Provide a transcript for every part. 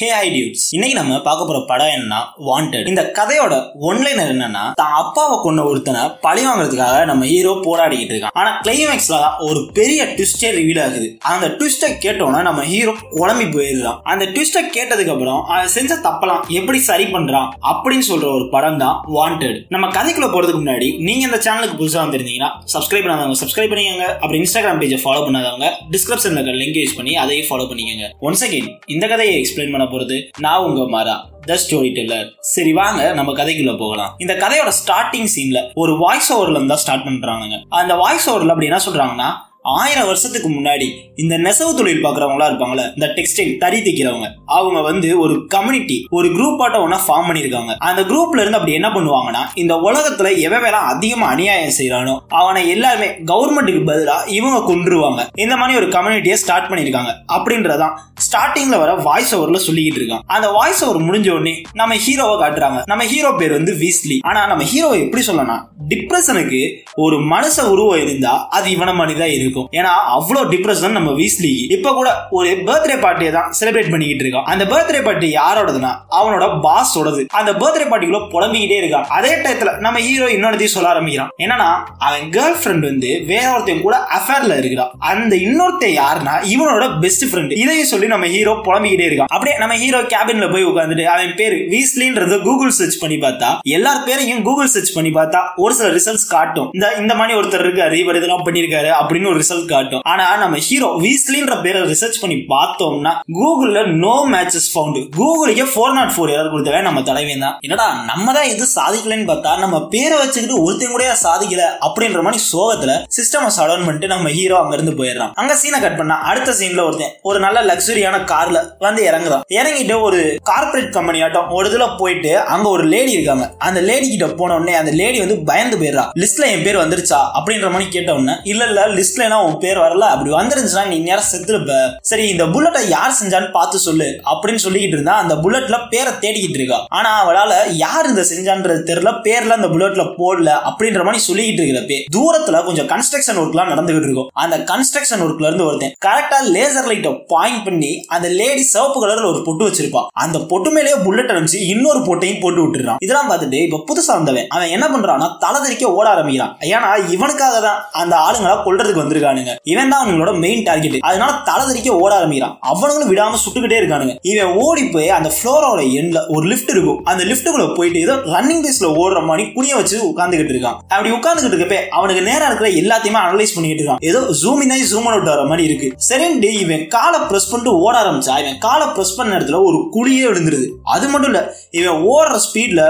ஹே ஐ dudes இன்னைக்கு நம்ம பார்க்க போற படம் என்னன்னா வாண்டட் இந்த கதையோட ஒன்லைனர் என்னன்னா தான் அப்பாவை கொண்ட ஒருத்தனை பழி வாங்குறதுக்காக நம்ம ஹீரோ போராடிக்கிட்டு இருக்கான். ஆனா கிளைமேக்ஸ்ல ஒரு பெரிய ட்விஸ்டே ரிவீல் ஆகுது. அந்த ட்விஸ்டை கேட்டோம்னா நம்ம ஹீரோ குழம்பி போயிடுறான். அந்த ட்விஸ்டை கேட்டதுக்கு அப்புறம் அதை செஞ்ச தப்பலாம் எப்படி சரி பண்றான் அப்படின்னு சொல்ற ஒரு படம் தான் வாண்டட் நம்ம கதைக்குள்ள போறதுக்கு முன்னாடி நீங்க இந்த சேனலுக்கு புதுசா வந்திருந்தீங்கன்னா சப்ஸ்கிரைப் பண்ணாதவங்க சப்ஸ்கிரைப் பண்ணிக்கங்க. அப்புறம் இன்ஸ்டாகிராம் பேஜை ஃபாலோ பண்ணாதவங்க டிஸ்கிரிப்ஷன்ல இருக்க லிங்க் யூஸ் பண்ணி அதையும் ஃபாலோ பண்ணிக்கங்க. ஒன்ஸ் அகைன் இந்த கதையை எக்ஸ்பிளைன் பண்ண போறது நான் உங்க மாறா த ஸ்டோரி டெல்லர் சரி வாங்க நம்ம கதைக்குள்ள போகலாம். இந்த கதையோட ஸ்டார்டிங் சீன்ல ஒரு வாய்ஸ் ஓவர்ல இருந்தா ஸ்டார்ட் பண்றாங்க அந்த வாய்ஸ் ஓவர்ல அப்படி என்ன சொல்றாங்கன்னா ஆயிரம் வருஷத்துக்கு முன்னாடி இந்த நெசவு தொழில் பார்க்குறவங்களா இருப்பாங்கல்ல இந்த டெக்ஸ்டைல் தறி தைக்கிறவங்க அவங்க வந்து ஒரு கம்யூனிட்டி ஒரு குரூப் ஆட்ட ஒன்றா ஃபார்ம் பண்ணியிருக்காங்க. அந்த குரூப்ல இருந்து அப்படி என்ன பண்ணுவாங்கன்னா இந்த உலகத்துல எவன் அதிகமா அநியாயம் செய்யறானோ அவனை எல்லாருமே கவர்மெண்ட்டுக்கு பதிலா இவங்க கொண்டுருவாங்க இந்த மாதிரி ஒரு கம்யூனிட்டியை ஸ்டார்ட் பண்ணியிருக்காங்க. அப்படின்றதான் ஸ்டார்டிங்ல வர வாய்ஸ் ஓவர்ல சொல்லிக்கிட்டு இருக்கான் அந்த வாய்ஸ் ஓவர் முடிஞ்ச உடனே நம்ம ஹீரோவை காட்டுறாங்க. நம்ம ஹீரோ பேர் வந்து வீஸ்லி ஆனா நம்ம ஹீரோவை எப்படி சொல்லலாம் டிப்ரெஷனுக்கு ஒரு மனுஷ உருவம் இருந்தா அது இவன மாதிரி தான் இருக்கும் ஏன்னா அவ்வளவு டிப்ரெஷன் நம்ம வீஸ்லி இப்ப கூட ஒரு பர்த்டே பார்ட்டியை தான் செலிப்ரேட் பண்ணிக்கிட்டு இருக்கான் அந்த பர்த்டே பார்ட்டி யாரோடதுன்னா அவனோட பாஸோடது அந்த பர்த்டே பார்ட்டிக்குள்ள புலம்பிக்கிட்டே இருக்கான். அதே டயத்துல நம்ம ஹீரோ இன்னொருத்தையும் சொல்ல ஆரம்பிக்கிறான். என்னன்னா அவன் கேர்ள் ஃப்ரெண்ட் வந்து வேற ஒருத்தையும் கூட அஃபேர்ல இருக்கிறான் அந்த இன்னொருத்த யாருன்னா இவனோட பெஸ்ட் ஃப்ரெண்ட் இதையும் சொல்லி நம்ம ஹீரோ புலம்பிக்கிட்டே இருக்கான். அப்படியே நம்ம ஹீரோ கேபின்ல போய் உட்காந்துட்டு அவன் பேர் வீஸ்லின்றத கூகுள் சர்ச் பண்ணி பார்த்தா எல்லார் பேரையும் கூகுள் சர்ச் பண்ணி பார்த்தா ஒரு சில ரிசல்ட்ஸ் காட்டும். இந்த இந்த மாதிரி ஒருத்தர் இருக்காரு இவர் இதெல்லாம் பண்ணிருக்காரு அப்படின்னு ஒரு ரிசல்ட் காட்டும். ஆனா நம்ம ஹீரோ வீஸ்லின்ற பேரை ரிசர்ச் பண்ணி பார்த்தோம்னா கூகுள்ல நோ மேட்சஸ் ஃபவுண்ட் கூகுளுக்கே ஃபோர் நாட் ஃபோர் ஏதாவது கொடுத்தவே நம்ம தலைவன் தான். என்னடா நம்ம தான் இது சாதிக்கலன்னு பார்த்தா நம்ம பேரை வச்சுக்கிட்டு ஒருத்தன் கூட சாதிக்கல அப்படின்ற மாதிரி சோகத்துல சிஸ்டம் சடவுன் பண்ணிட்டு நம்ம ஹீரோ அங்க இருந்து போயிடுறான். அங்க சீனை கட் பண்ணா அடுத்த சீன்ல ஒருத்தன் ஒரு நல்ல லக்ஸுரியான கார்ல வந்து இறங்குறான். இறங்கிட்டு ஒரு கார்பரேட் கம்பெனி ஆட்டம் ஒரு இதுல போயிட்டு அங்க ஒரு லேடி இருக்காங்க. அந்த லேடி கிட்ட போன உடனே அந்த லேடி வந்து பயந்து போயிடுறா. லிஸ்ட்ல என் பேர் வந்துருச்சா? அப்படின்ற மாதிரி கேட்ட உடனே இல்ல இல்ல லிஸ்ட்ல உன் பேர் வரல. அப்படி வந்துருந்துச்சுன்னா நீ நேரம் செத்துருப்ப. சரி இந்த புல்லட்டை யார் செஞ்சான்னு பார்த்து சொல்லு. அப்படின்னு சொல்லிக்கிட்டு இருந்தா அந்த புல்லட்ல பேரை தேடிக்கிட்டு இருக்கா. ஆனா அவளால யார் இந்த செஞ்சான்றது தெரியல. பேர்ல அந்த புல்லட்ல போடல அப்படின்ற மாதிரி சொல்லிக்கிட்டு இருக்கிறப்பே தூரத்துல கொஞ்சம் கன்ஸ்ட்ரக்ஷன் ஒர்க் எல்லாம் நடந்துகிட்டு இருக்கும். அந்த கன்ஸ்ட்ரக்ஷன் ஒர்க்ல இருந்து ஒருத்தன் கரெக்டா லேசர் லைட்டை பாயிண்ட் பண்ணி அந்த லேடி சிவப்பு கலர்ல ஒரு பொட்டு வச்சிருப்பா. அந்த பொட்டு மேலேயே புல்லட் அனுப்பிச்சு இன்னொரு பொட்டையும் போட்டு விட்டுறான் இதெல்லாம் பார்த்துட்டு இப்ப புதுசா வந்தவன் அவன் என்ன பண்றான்னா தலதறிக்க ஓட ஆரம்பிக்கிறான். ஏன்னா இவனுக்காக தான் அந்த ஆளுங்களா கொல்றதுக்கு இருக்கானுங்க. இவன் தான் அவங்களோட மெயின் டார்கெட் அதனால தலதறிக்க ஓட ஆரம்பிக்கிறான். அவனுங்களும் விடாம சுட்டுக்கிட்டே இருக்கானுங்க. இவன் ஓடி போய் அந்த ஃப்ளோரோட எண்ட்ல ஒரு லிஃப்ட் இருக்கும். அந்த லிஃப்ட்டுக்குள்ள போயிட்டு ஏதோ ரன்னிங் பேஸ்ல ஓடுற மாதிரி குனிய வச்சு உட்காந்துக்கிட்டு இருக்கான். அப்படி உட்காந்துக்கிட்டு இருக்கப்ப அவனுக்கு நேரம் இருக்கிற எல்லாத்தையுமே அனலைஸ் பண்ணிட்டு இருக்கான். ஏதோ ஜூம் இன் ஜூம் அவுட் வர மாதிரி இருக்கு. சரின்ட்டு இவன் காலை பிரஸ் பண்ணிட்டு ஓட ஆரம்பிச்சா இவன் காலை பிரஸ் பண்ண இடத்துல ஒரு குழியே விழுந்துருது. அது மட்டும் இல்ல இவன் ஓடுற ஸ்பீட்ல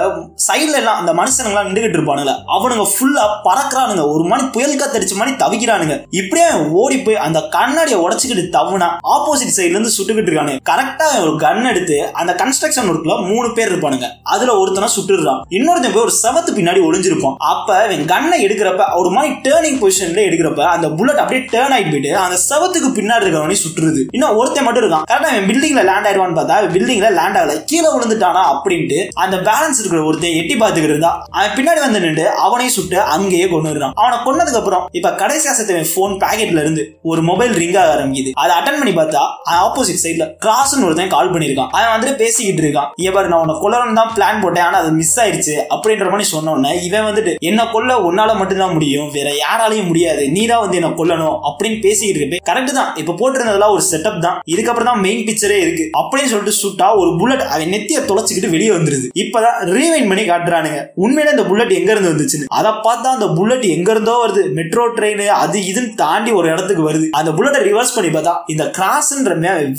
சைட்ல எல்லாம் அந்த மனுஷனுங்களாம் நின்றுகிட்டு இருப்பானுங்க. அவனுங்க ஃபுல்லா பறக்குறானுங்க. ஒரு மணி புயல் காத்தடிச்ச மாதிரி தவிக்கிறானுங்க. இப்படியே ஓடி போய் அந்த கண்ணாடியை உடச்சுக்கிட்டு தவுனா ஆப்போசிட் சைட்ல இருந்து சுட்டுக்கிட்டு இருக்கானு. கரெக்டா ஒரு கன் எடுத்து அந்த கன்ஸ்ட்ரக்ஷன் ஒர்க்ல மூணு பேர் இருப்பானுங்க. அதுல ஒருத்தனை சுட்டுறான் இன்னொருத்தன் போய் ஒரு செவத்து பின்னாடி ஒளிஞ்சிருப்பான். அப்ப இவன் கண்ணை எடுக்கிறப்ப ஒரு மாதிரி டேர்னிங் பொசிஷன்ல எடுக்கிறப்ப அந்த புல்லட் அப்படியே டேர்ன் ஆகி போயிட்டு அந்த செவத்துக்கு பின்னாடி இருக்கிறவனே சுட்டுருது. இன்னும் ஒருத்தன் மட்டும் இருக்கான். கரெக்டா அவன் பில்டிங்ல லேண்ட் ஆயிடுவான்னு பார்த்தா பில்டிங்ல லேண்ட் ஆகல. கீழே விழுந்துட்டானா அப்படின்ட்டு அந்த பேலன்ஸ் இருக்கிற ஒருத்தன் எட்டி பார்த்துக்கிட்டு இருந்தா அவன் பின்னாடி வந்து நின்று அவனையும் சுட்டு அங்கேயே கொண்டு வரான் அவனை கொன்னதுக்கு அப்புறம் இப்ப கடைசி ஆசத்தை போன் பாக்கெட்ல இருந்து ஒரு மொபைல் ரிங் ஆக ஆரம்பிக்குது. அதை அட்டன் பண்ணி பார்த்தா ஆப்போசிட் சைட்ல கிராஸ்னு ஒருத்தன் கால் பண்ணிருக்கான் அவன் வந்துட்டு பேசிக்கிட்டு இருக்கான். இவர் நான் உன்னை கொல்லணும் தான் பிளான் போட்டேன் ஆனா அது மிஸ் ஆயிடுச்சு அப்படின்ற மாதிரி சொன்னோன்னே இவன் வந்துட்டு என்ன கொல்ல உன்னால மட்டும்தான் முடியும் வேற யாராலையும் முடியாது. நீ தான் வந்து என்ன கொல்லணும் அப்படின்னு பேசிக்கிட்டு இருப்பேன் கரெக்ட் தான். இப்ப போட்டிருந்ததெல்லாம் ஒரு செட்டப் தான். இதுக்கப்புறம் தான் மெயின் பிக்சரே இருக்கு. அப்படின்னு சொல்லிட்டு சுட்டா ஒரு புல்லட் அவன் நெத்திய தொலைச்சிக்கிட்டு வெளியே வந்துருது. இப்பதான் ரீவைன் பண்ணி காட்டுறானுங்க. உண்மையில இந்த புல்லட் எங்க இருந்து வந்துச்சுன்னு. அதை பார்த்தா அந்த புல்லட் எங்க இருந்தோ வருது. மெட்ரோ ட்ரெயின் அது இதுன்னு தாண்டி ஒரு இடத்துக்கு வருது. அந்த புல்லட்டை ரிவர்ஸ் பண்ணி பார்த்தா இந்த கிராஸ்ன்ற